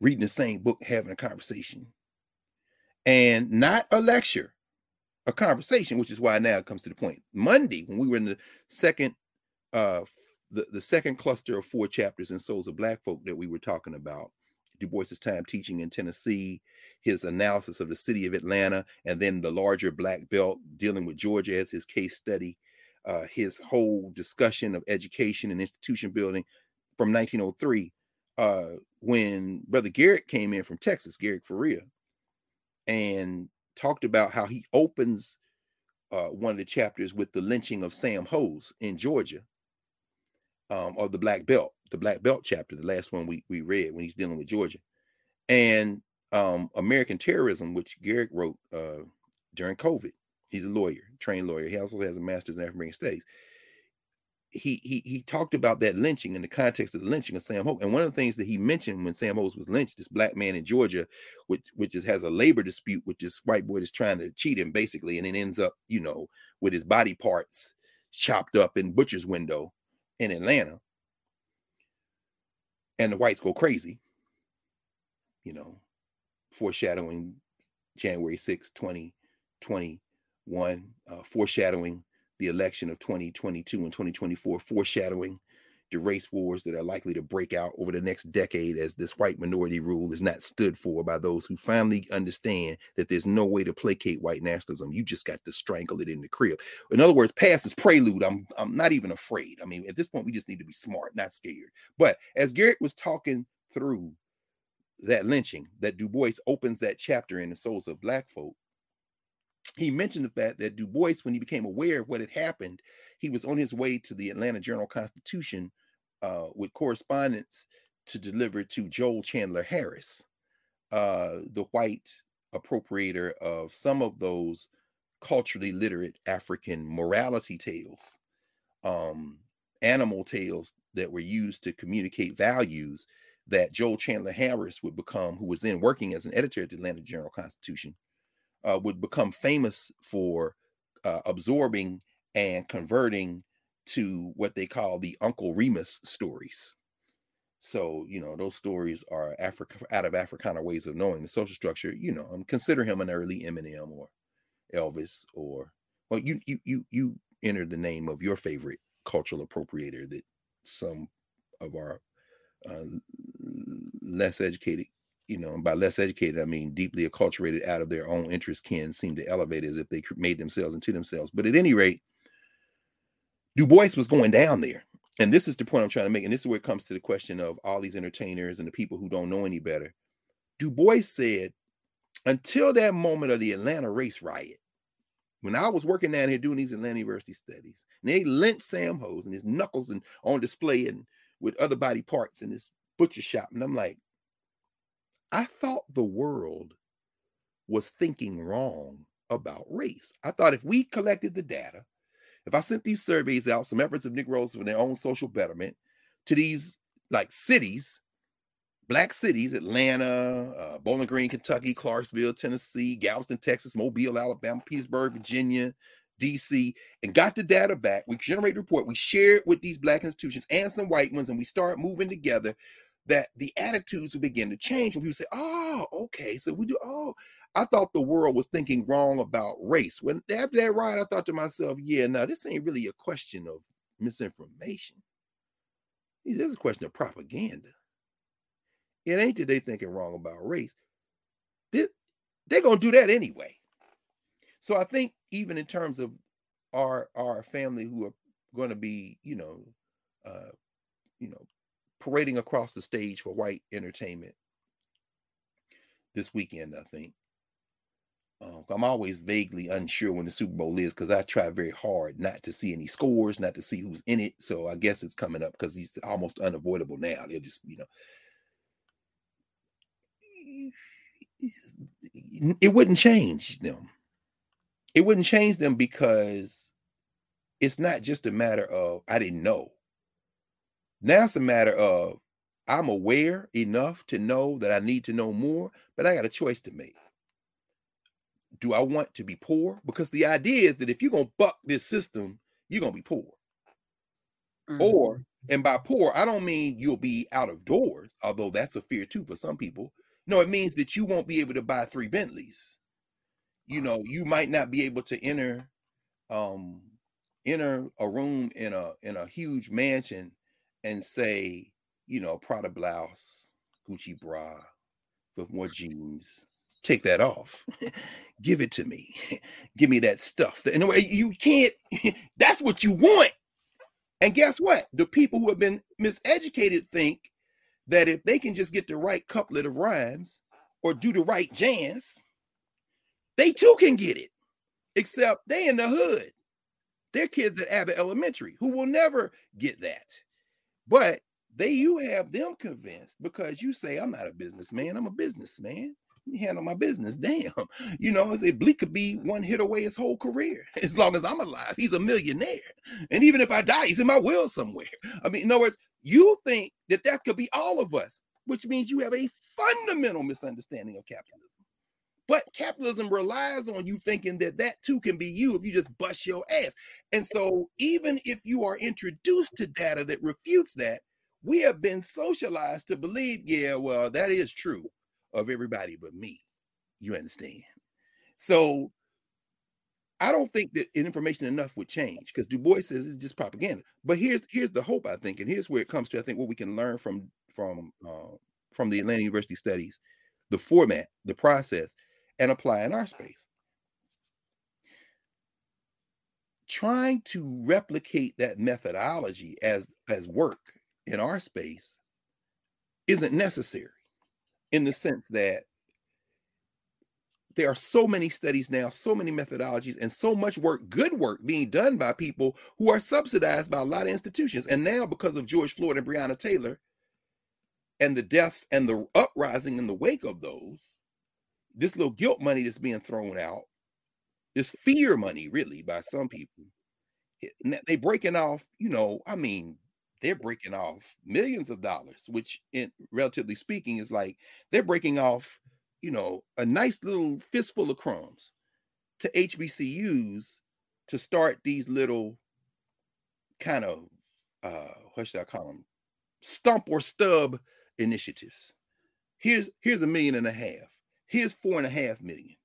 reading the same book, having a conversation and not a lecture, a conversation, which is why now it comes to the point. Monday, when we were in the second uh the, the second cluster of four chapters in Souls of Black Folk that we were talking about, Du Bois's time teaching in Tennessee, his analysis of the city of Atlanta, and then the larger black belt dealing with Georgia as his case study, uh, his whole discussion of education and institution building from 1903, uh, when Brother Garrett came in from Texas, Garrett Faria, and talked about how he opens uh, one of the chapters with the lynching of Sam Hose in Georgia, um, or the Black Belt, the Black Belt chapter, the last one we we read when he's dealing with Georgia, and um, American Terrorism, which Garrick wrote uh, during COVID. He's a lawyer, trained lawyer. He also has a master's in African studies. He he he talked about that lynching in the context of the lynching of Sam Hose. And one of the things that he mentioned when Sam Hose was lynched, this black man in Georgia, which which is, has a labor dispute with this white boy that's trying to cheat him, basically, and it ends up, you know, with his body parts chopped up in butcher's window in Atlanta. And the whites go crazy, you know, foreshadowing January 6, 2021, uh, foreshadowing the election of 2022 and 2024, foreshadowing the race wars that are likely to break out over the next decade as this white minority rule is not stood for by those who finally understand that there's no way to placate white nationalism. You just got to strangle it in the crib. In other words, past is prelude. I'm I'm not even afraid. I mean, at this point, we just need to be smart, not scared. But as Garrett was talking through that lynching, that Du Bois opens that chapter in the souls of black folk, he mentioned the fact that Du Bois, when he became aware of what had happened, he was on his way to the Atlanta Journal Constitution uh, with correspondence to deliver to Joel Chandler Harris, uh, the white appropriator of some of those culturally literate African morality tales, um, animal tales that were used to communicate values that Joel Chandler Harris would become, who was then working as an editor at the Atlanta Journal Constitution uh, would become famous for uh, absorbing and converting to what they call the Uncle Remus stories. So, you know, those stories are Africa out of Africana ways of knowing the social structure. You know, um, consider him an early Eminem or Elvis or well, you you you you entered the name of your favorite cultural appropriator that some of our uh, less educated you know, by less educated, I mean deeply acculturated out of their own interest can seem to elevate as if they made themselves into themselves. But at any rate, Du Bois was going down there. And this is the point I'm trying to make. And this is where it comes to the question of all these entertainers and the people who don't know any better. Du Bois said, until that moment of the Atlanta race riot, when I was working down here doing these Atlanta University studies, and they lynched Sam Hose and his knuckles and on display and with other body parts in this butcher shop. And I'm like, I thought the world was thinking wrong about race. I thought if we collected the data, if I sent these surveys out, some efforts of Negroes for their own social betterment to these like cities, black cities, Atlanta, uh, Bowling Green, Kentucky, Clarksville, Tennessee, Galveston, Texas, Mobile, Alabama, Petersburg, Virginia, DC, and got the data back. We generate a report. We share it with these black institutions and some white ones, and we start moving together that the attitudes will begin to change when people say, oh, okay, so we do, oh, I thought the world was thinking wrong about race. When after that ride, I thought to myself, yeah, now this ain't really a question of misinformation. This is a question of propaganda. It ain't that they thinking wrong about race. They, they're gonna do that anyway. So I think even in terms of our our family who are going to be, you know, uh, you know, parading across the stage for white entertainment this weekend, I think. Um, I'm always vaguely unsure when the Super Bowl is because I try very hard not to see any scores, not to see who's in it. So I guess it's coming up because he's almost unavoidable now. They're just, you know, it wouldn't change them. It wouldn't change them because it's not just a matter of I didn't know. Now it's a matter of I'm aware enough to know that I need to know more, but I got a choice to make. Do I want to be poor? Because the idea is that if you're going to buck this system, you're going to be poor. Mm-hmm. Or, and by poor, I don't mean you'll be out of doors, although that's a fear too for some people. No, it means that you won't be able to buy three Bentleys. You know, you might not be able to enter um enter a room in a in a huge mansion and say, you know, Prada blouse, Gucci bra, with more jeans. Take that off. Give it to me. Give me that stuff. In a way, you can't. That's what you want. And guess what? The people who have been miseducated think that if they can just get the right couplet of rhymes or do the right jazz, they too can get it. Except they in the hood. They're kids at Abbott Elementary who will never get that. But they you have them convinced because you say, I'm not a businessman, I'm a businessman. handle my business. Damn. You know, I say Bleek could be one hit away his whole career. As long as I'm alive, he's a millionaire. And even if I die, he's in my will somewhere. I mean, in other words, you think that that could be all of us, which means you have a fundamental misunderstanding of capitalism. But capitalism relies on you thinking that that too can be you if you just bust your ass. And so, even if you are introduced to data that refutes that, we have been socialized to believe, yeah, well, that is true of everybody but me. You understand? So, I don't think that information enough would change because Du Bois says it's just propaganda. But here's here's the hope I think, and here's where it comes to. I think what we can learn from from uh, from the Atlanta University studies, the format, the process and apply in our space. Trying to replicate that methodology as, as work in our space isn't necessary in the sense that there are so many studies now, so many methodologies, and so much work, good work being done by people who are subsidized by a lot of institutions. And now, because of George Floyd and Breonna Taylor and the deaths and the uprising in the wake of those, this little guilt money that's being thrown out, this fear money, really, by some people, they breaking off, you know, I mean, they're breaking off millions of dollars, which in relatively speaking is like they're breaking off, you know, a nice little fistful of crumbs to HBCUs to start these little kind of uh what should I call them? Stump or stub initiatives. Here's here's a million and a half. Here's four and a half million.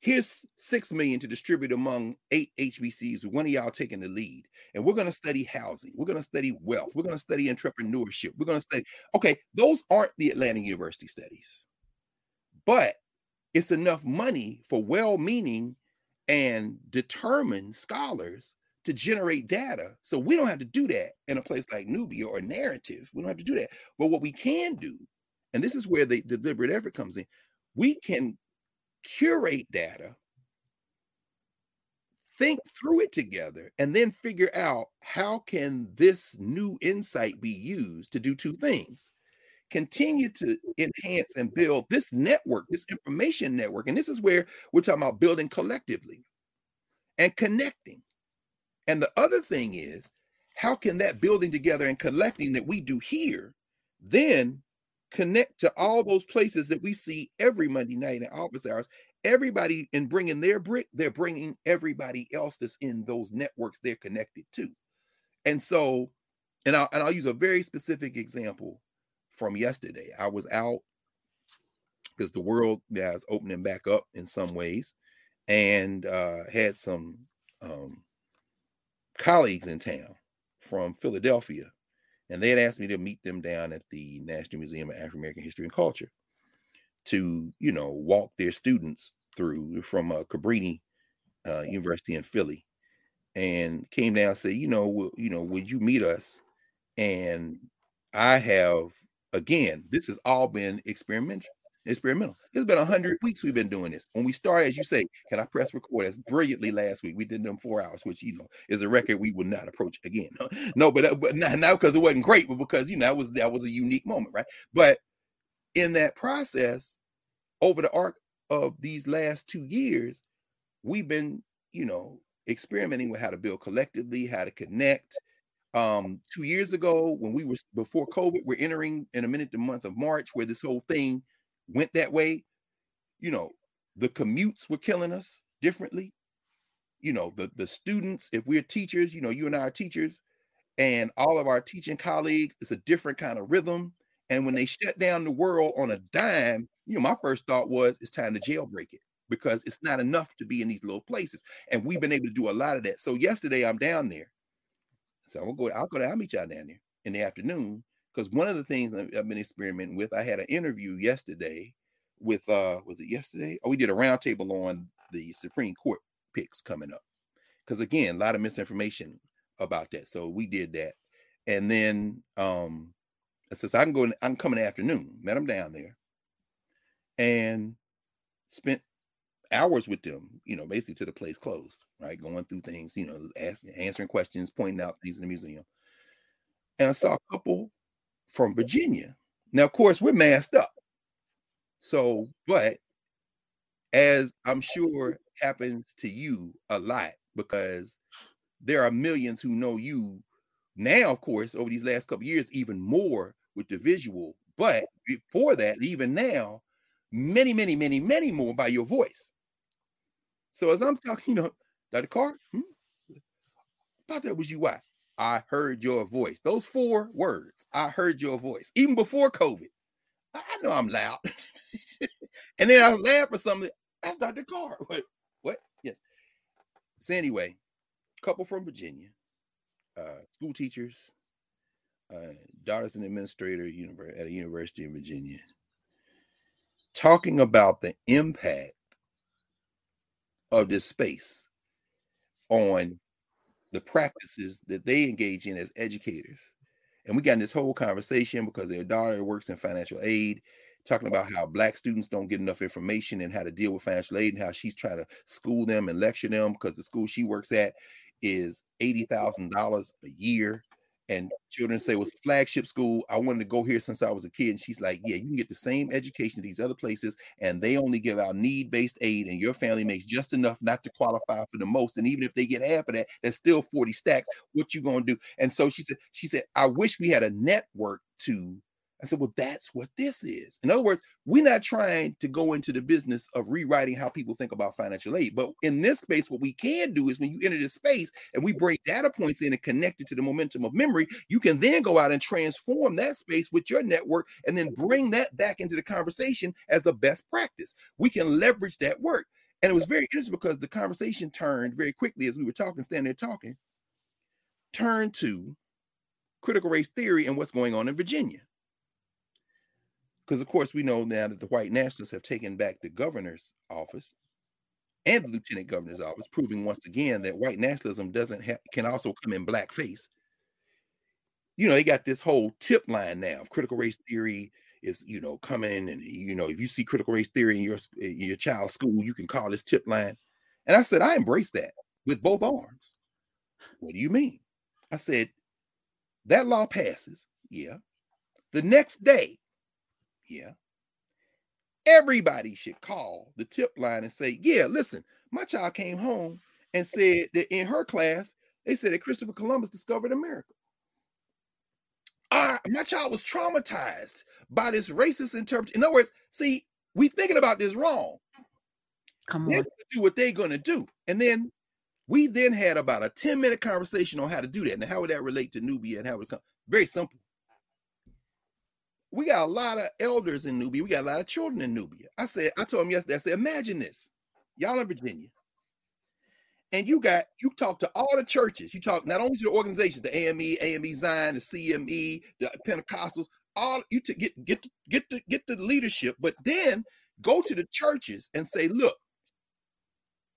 Here's six million to distribute among eight HBCs one of y'all taking the lead. And we're going to study housing. We're going to study wealth. We're going to study entrepreneurship. We're going to study. Okay, those aren't the Atlanta University studies, but it's enough money for well meaning and determined scholars to generate data. So we don't have to do that in a place like Nubia or narrative. We don't have to do that. But what we can do, and this is where the deliberate effort comes in, we can curate data, think through it together, and then figure out how can this new insight be used to do two things. Continue to enhance and build this network, this information network. And this is where we're talking about building collectively and connecting. And the other thing is, how can that building together and collecting that we do here then connect to all those places that we see every Monday night in office hours. Everybody in bringing their brick, they're bringing everybody else that's in those networks they're connected to. And so, and I'll, and I'll use a very specific example from yesterday. I was out because the world yeah, is opening back up in some ways and uh, had some um, colleagues in town from Philadelphia and they had asked me to meet them down at the National Museum of African American History and Culture to, you know, walk their students through from uh, Cabrini uh, University in Philly, and came down and said, you know, you know, would you meet us? And I have again, this has all been experimental experimental. It's been a hundred weeks we've been doing this. When we started, as you say, can I press record as brilliantly last week? We did them four hours, which you know is a record we will not approach again. No, but but not, not because it wasn't great, but because you know that was that was a unique moment, right? But in that process, over the arc of these last two years, we've been, you know, experimenting with how to build collectively, how to connect. Um, two years ago, when we were before COVID, we're entering in a minute the month of March, where this whole thing went that way, you know, the commutes were killing us differently. You know, the the students, if we're teachers, you know, you and I are teachers, and all of our teaching colleagues, it's a different kind of rhythm. And when they shut down the world on a dime, you know, my first thought was it's time to jailbreak it because it's not enough to be in these little places. And we've been able to do a lot of that. So yesterday I'm down there. So I'm gonna go, I'll go down, I'll meet y'all down there in the afternoon because one of the things I've been experimenting with, I had an interview yesterday with uh was it yesterday? Oh, we did a roundtable on the Supreme Court picks coming up. Because again, a lot of misinformation about that. So we did that. And then um I says I can go in, I can come in the afternoon, met them down there and spent hours with them, you know, basically to the place closed, right? Going through things, you know, asking, answering questions, pointing out things in the museum. And I saw a couple from Virginia. Now, of course, we're masked up. So, but as I'm sure happens to you a lot because there are millions who know you now, of course, over these last couple years, even more with the visual. But before that, even now, many, many, many, many more by your voice. So as I'm talking, you know, Dr. Carr, hmm? thought that was you. Why? I heard your voice. Those four words, I heard your voice, even before COVID. I know I'm loud. and then I laugh for something. That's Dr. Carr. What? What? Yes. So anyway, couple from Virginia, uh, school teachers, uh, daughter's an administrator at a university in Virginia, talking about the impact of this space on the practices that they engage in as educators. And we got in this whole conversation because their daughter works in financial aid, talking about how black students don't get enough information and how to deal with financial aid and how she's trying to school them and lecture them because the school she works at is $80,000 a year and children say, "Was well, a flagship school. I wanted to go here since I was a kid." And she's like, "Yeah, you can get the same education at these other places, and they only give out need-based aid, and your family makes just enough not to qualify for the most. And even if they get half of that, that's still 40 stacks. What you gonna do?" And so she said, "She said, I wish we had a network to I said, well, that's what this is. In other words, we're not trying to go into the business of rewriting how people think about financial aid. But in this space, what we can do is when you enter this space and we bring data points in and connect it to the momentum of memory, you can then go out and transform that space with your network and then bring that back into the conversation as a best practice. We can leverage that work. And it was very interesting because the conversation turned very quickly as we were talking, standing there talking, turned to critical race theory and what's going on in Virginia because of course we know now that the white nationalists have taken back the governor's office and the lieutenant governor's office, proving once again that white nationalism doesn't have can also come in blackface. You know, they got this whole tip line now. Of critical race theory is, you know, coming and you know, if you see critical race theory in your in your child's school, you can call this tip line. And I said, I embrace that with both arms. What do you mean? I said, that law passes. Yeah. The next day, yeah. Everybody should call the tip line and say, Yeah, listen, my child came home and said that in her class, they said that Christopher Columbus discovered America. I, my child was traumatized by this racist interpretation. In other words, see, we thinking about this wrong. Come on. do what they're gonna do. And then we then had about a 10 minute conversation on how to do that. And how would that relate to Nubia and how would it come? Very simple we got a lot of elders in Nubia. We got a lot of children in Nubia. I said, I told him yesterday, I said, imagine this. Y'all in Virginia. And you got, you talk to all the churches. You talk not only to the organizations, the AME, AME Zion, the CME, the Pentecostals, all you to get get get the get the leadership, but then go to the churches and say, look,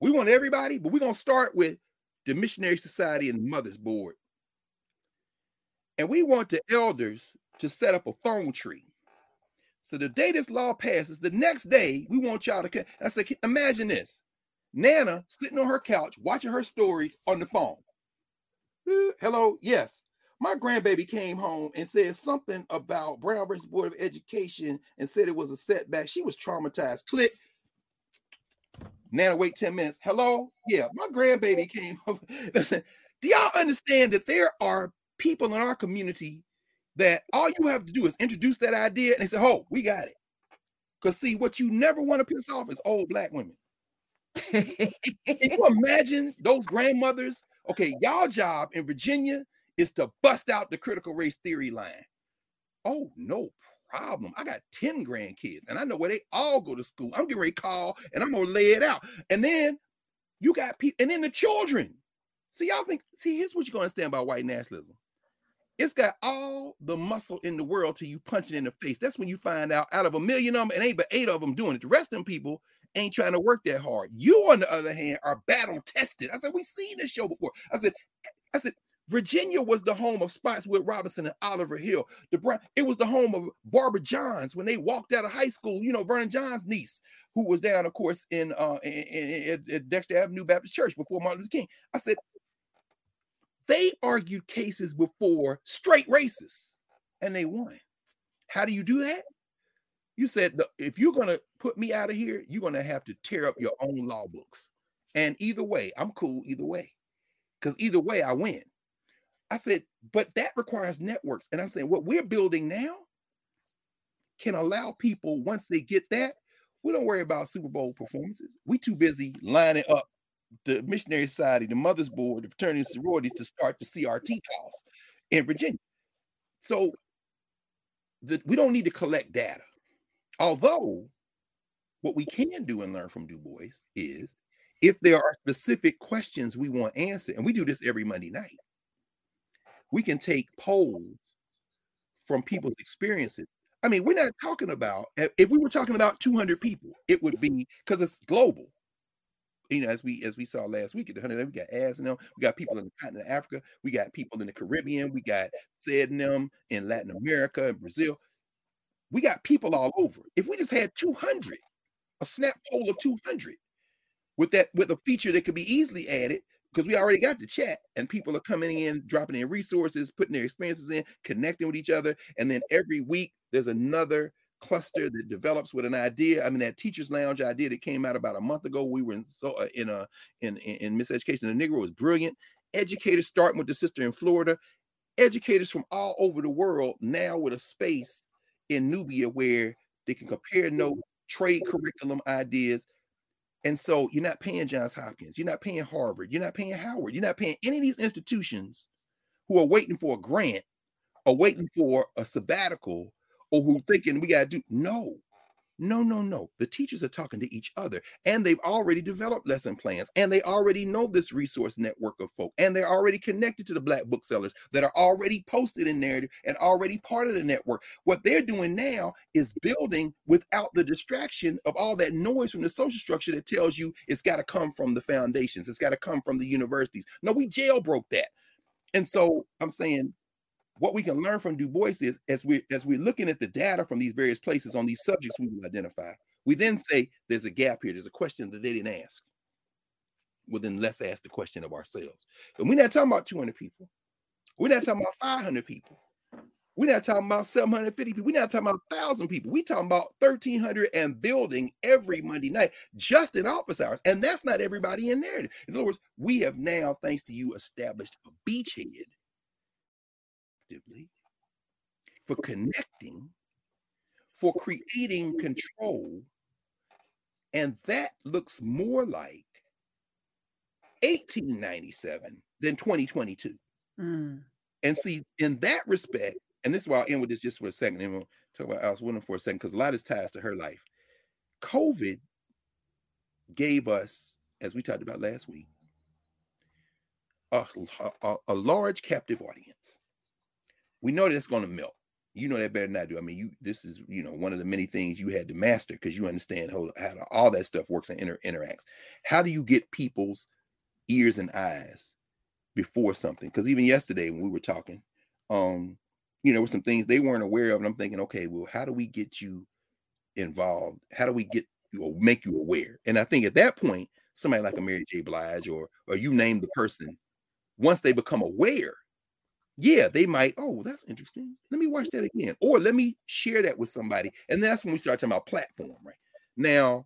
we want everybody, but we're gonna start with the Missionary Society and Mothers Board. And we want the elders to set up a phone tree. So the day this law passes, the next day we want y'all to. I said, imagine this: Nana sitting on her couch watching her stories on the phone. Hello, yes. My grandbaby came home and said something about Brown versus Board of Education and said it was a setback. She was traumatized. Click. Nana, wait 10 minutes. Hello? Yeah, my grandbaby came. Listen, do y'all understand that there are people in our community that all you have to do is introduce that idea and they say, oh, we got it. Because see, what you never want to piss off is old black women. Can you imagine those grandmothers? Okay, y'all job in Virginia is to bust out the critical race theory line. Oh, no problem. I got 10 grandkids and I know where they all go to school. I'm getting ready to call and I'm gonna lay it out. And then you got people, and then the children. See, y'all think, see, here's what you're gonna understand about white nationalism. It's got all the muscle in the world till you punch it in the face. That's when you find out out of a million of them, it ain't but eight of them doing it. The rest of them people ain't trying to work that hard. You, on the other hand, are battle tested. I said, we've seen this show before. I said, I said, Virginia was the home of Spotswood Robinson and Oliver Hill. The Brown, it was the home of Barbara Johns when they walked out of high school. You know, Vernon Johns' niece, who was down, of course, in uh in, in, in Dexter Avenue Baptist Church before Martin Luther King. I said, they argued cases before straight racists and they won. How do you do that? You said if you're gonna put me out of here, you're gonna have to tear up your own law books. And either way, I'm cool either way. Because either way, I win. I said, but that requires networks. And I'm saying what we're building now can allow people, once they get that, we don't worry about Super Bowl performances. We too busy lining up the Missionary Society, the Mothers Board, the fraternities and sororities to start the CRT calls in Virginia. So the, we don't need to collect data. Although what we can do and learn from Du Bois is if there are specific questions we want answered, and we do this every Monday night, we can take polls from people's experiences. I mean, we're not talking about if we were talking about 200 people, it would be because it's global. You know, as we as we saw last week at the hundred, we got ads in them. We got people in the continent of Africa. We got people in the Caribbean. We got said in them in Latin America and Brazil. We got people all over. If we just had 200, a snap poll of 200, with that with a feature that could be easily added because we already got the chat and people are coming in dropping in resources putting their experiences in connecting with each other and then every week there's another cluster that develops with an idea. I mean that teachers lounge idea that came out about a month ago. We were in so uh, in a in in, in miseducation. The negro was brilliant. Educators starting with the sister in florida. Educators from all over the world now with a space in nubia where they can compare notes trade curriculum ideas. And so you're not paying Johns Hopkins, you're not paying Harvard, you're not paying Howard, you're not paying any of these institutions who are waiting for a grant or waiting for a sabbatical or who thinking we got to do. No, no, no, no. The teachers are talking to each other and they've already developed lesson plans and they already know this resource network of folk and they're already connected to the black booksellers that are already posted in narrative and already part of the network. What they're doing now is building without the distraction of all that noise from the social structure that tells you it's got to come from the foundations, it's got to come from the universities. No, we jailbroke that. And so I'm saying what we can learn from Du Bois is as we as we're looking at the data from these various places on these subjects we will identify, we then say there's a gap here. There's a question that they didn't ask. Well, then let's ask the question of ourselves. And we're not talking about 200 people. We're not talking about 500 people. We're not talking about 750 people. We're not talking about 1,000 people. We're talking about 1,300 and building every Monday night just in office hours. And that's not everybody in there. In other words, we have now, thanks to you, established a beachhead effectively, for connecting, for creating control. And that looks more like 1897 than 2022. Mm. And see, in that respect, and this is why I'll end with this just for a second, and we'll talk about Alice Windom for a second, because a lot is ties to her life. COVID gave us, as we talked about last week, a, a, a large captive audience we know that's going to melt. You know that better than I do. I mean, you this is you know one of the many things you had to master because you understand how, how all that stuff works and inter- interacts. How do you get people's ears and eyes before something? Because even yesterday when we were talking, um, you know, with some things they weren't aware of, and I'm thinking, okay, well, how do we get you involved? How do we get you or make you aware? And I think at that point, somebody like a Mary J. Blige or or you name the person, once they become aware yeah, they might, oh, that's interesting. Let me watch mm. that again. Or let me share that with somebody. And that's when we start talking about platform, right? Now,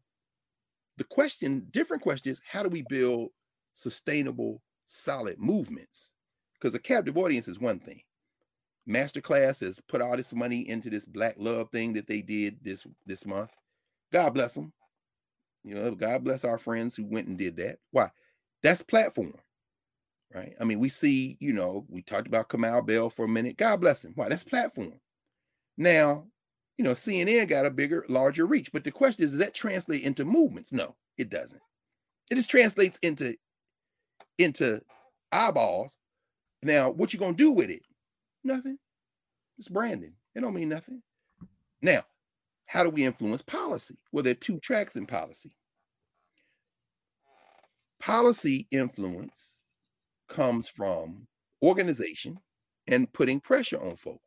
the question, different question is how do we build sustainable, solid movements? Because a captive audience is one thing. Masterclass has put all this money into this black love thing that they did this this month. God bless them. You know, God bless our friends who went and did that. Why? That's platform right? I mean, we see, you know, we talked about Kamau Bell for a minute. God bless him. Why? That's platform. Now, you know, CNN got a bigger, larger reach. But the question is, does that translate into movements? No, it doesn't. It just translates into into eyeballs. Now, what you gonna do with it? Nothing. It's branding. It don't mean nothing. Now, how do we influence policy? Well, there are two tracks in policy. Policy influence comes from organization and putting pressure on folk.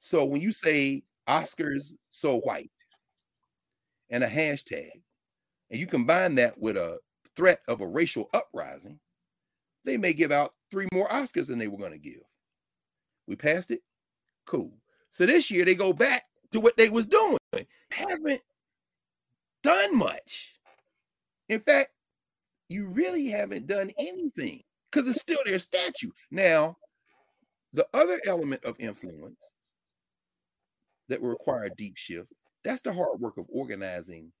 So when you say Oscars so white and a hashtag, and you combine that with a threat of a racial uprising, they may give out three more Oscars than they were going to give. We passed it? Cool. So this year they go back to what they was doing. Haven't done much. In fact, you really haven't done anything because it's still their statue. Now, the other element of influence that will require a deep shift, that's the hard work of organizing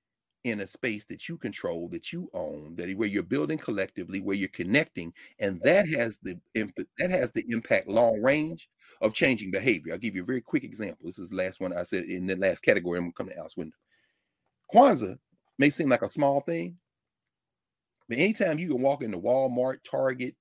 in a space that you control, that you own, that where you're building collectively, where you're connecting, and that has the that has the impact long range of changing behavior. I'll give you a very quick example. This is the last one I said in the last category. I'm gonna come to Alice Windom. Kwanzaa may seem like a small thing, but anytime you can walk into Walmart, Target,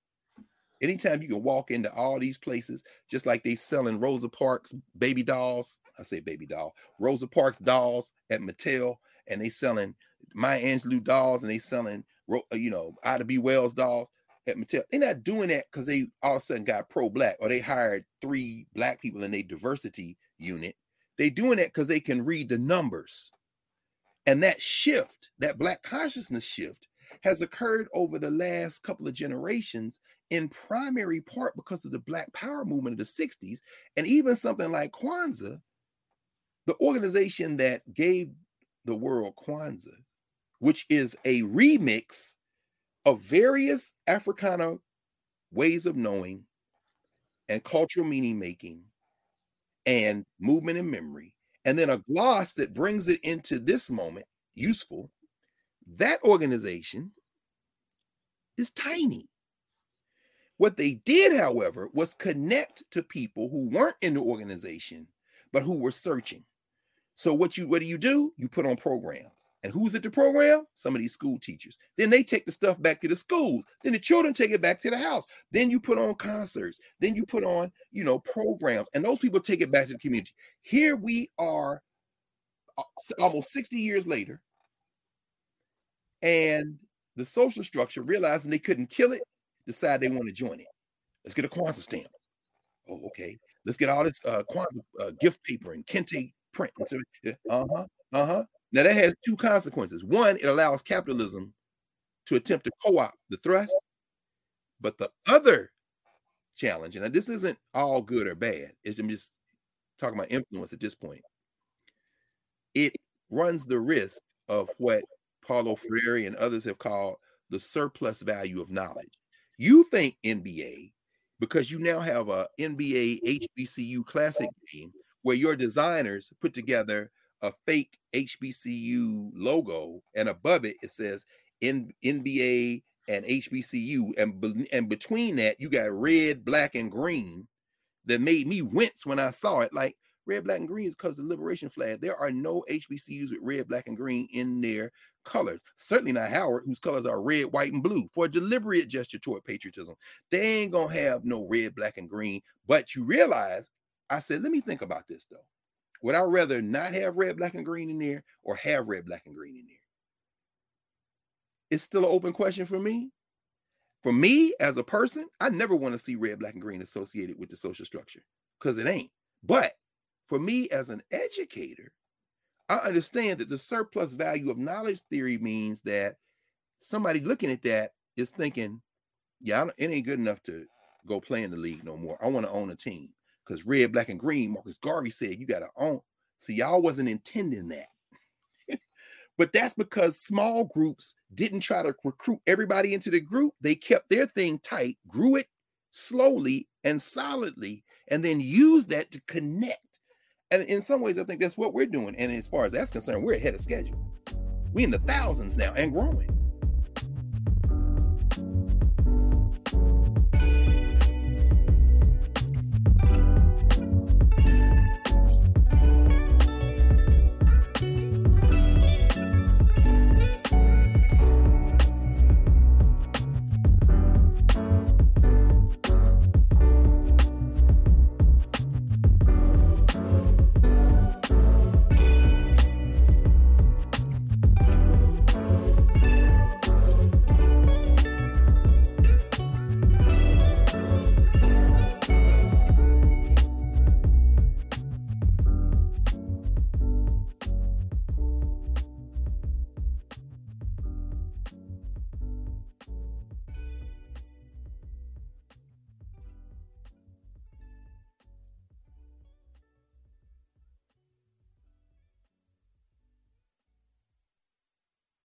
anytime you can walk into all these places, just like they selling Rosa Parks baby dolls. I say baby doll, Rosa Parks dolls at Mattel, and they selling Maya Angelou dolls, and they selling uh, you know Ida B. Wells dolls at Mattel. They're not doing that because they all of a sudden got pro-black or they hired three black people in a diversity unit. They doing that because they can read the numbers. And that shift, that black consciousness shift, has occurred over the last couple of generations in primary part because of the Black Power movement of the 60s. And even something like Kwanzaa, the organization that gave the world Kwanzaa, which is a remix of various Africana ways of knowing and cultural meaning making and movement and memory, and then a gloss that brings it into this moment useful, that organization is tiny. What they did, however, was connect to people who weren't in the organization, but who were searching. So what you what do you do? You put on programs. And who's at the program? Some of these school teachers. Then they take the stuff back to the schools. Then the children take it back to the house. Then you put on concerts. Then you put on, you know, programs. And those people take it back to the community. Here we are uh, almost 60 years later. And the social structure, realizing they couldn't kill it, decide they want to join it. Let's get a Kwanzaa stamp. Oh, okay. Let's get all this uh, Kwanzaa uh, gift paper and kente print. Uh huh. Uh huh. Now that has two consequences. One, it allows capitalism to attempt to co-opt the thrust, but the other challenge, and this isn't all good or bad. It's I'm just talking about influence at this point. It runs the risk of what Paulo Freire and others have called the surplus value of knowledge. You think NBA because you now have a NBA HBCU classic game where your designers put together a fake HBCU logo, and above it it says N- NBA and HBCU, and and between that you got red, black, and green. That made me wince when I saw it. Like red, black, and green is because the liberation flag. There are no HBCUs with red, black, and green in their colors. Certainly not Howard, whose colors are red, white, and blue for a deliberate gesture toward patriotism. They ain't gonna have no red, black, and green. But you realize, I said, let me think about this though. Would I rather not have red, black, and green in there or have red, black, and green in there? It's still an open question for me. For me as a person, I never want to see red, black, and green associated with the social structure because it ain't. But for me as an educator, I understand that the surplus value of knowledge theory means that somebody looking at that is thinking, yeah, it ain't good enough to go play in the league no more. I want to own a team because red, black, and green, Marcus Garvey said you got to own. See, y'all wasn't intending that. but that's because small groups didn't try to recruit everybody into the group. They kept their thing tight, grew it slowly and solidly, and then used that to connect. And in some ways, I think that's what we're doing. And as far as that's concerned, we're ahead of schedule. We're in the thousands now and growing.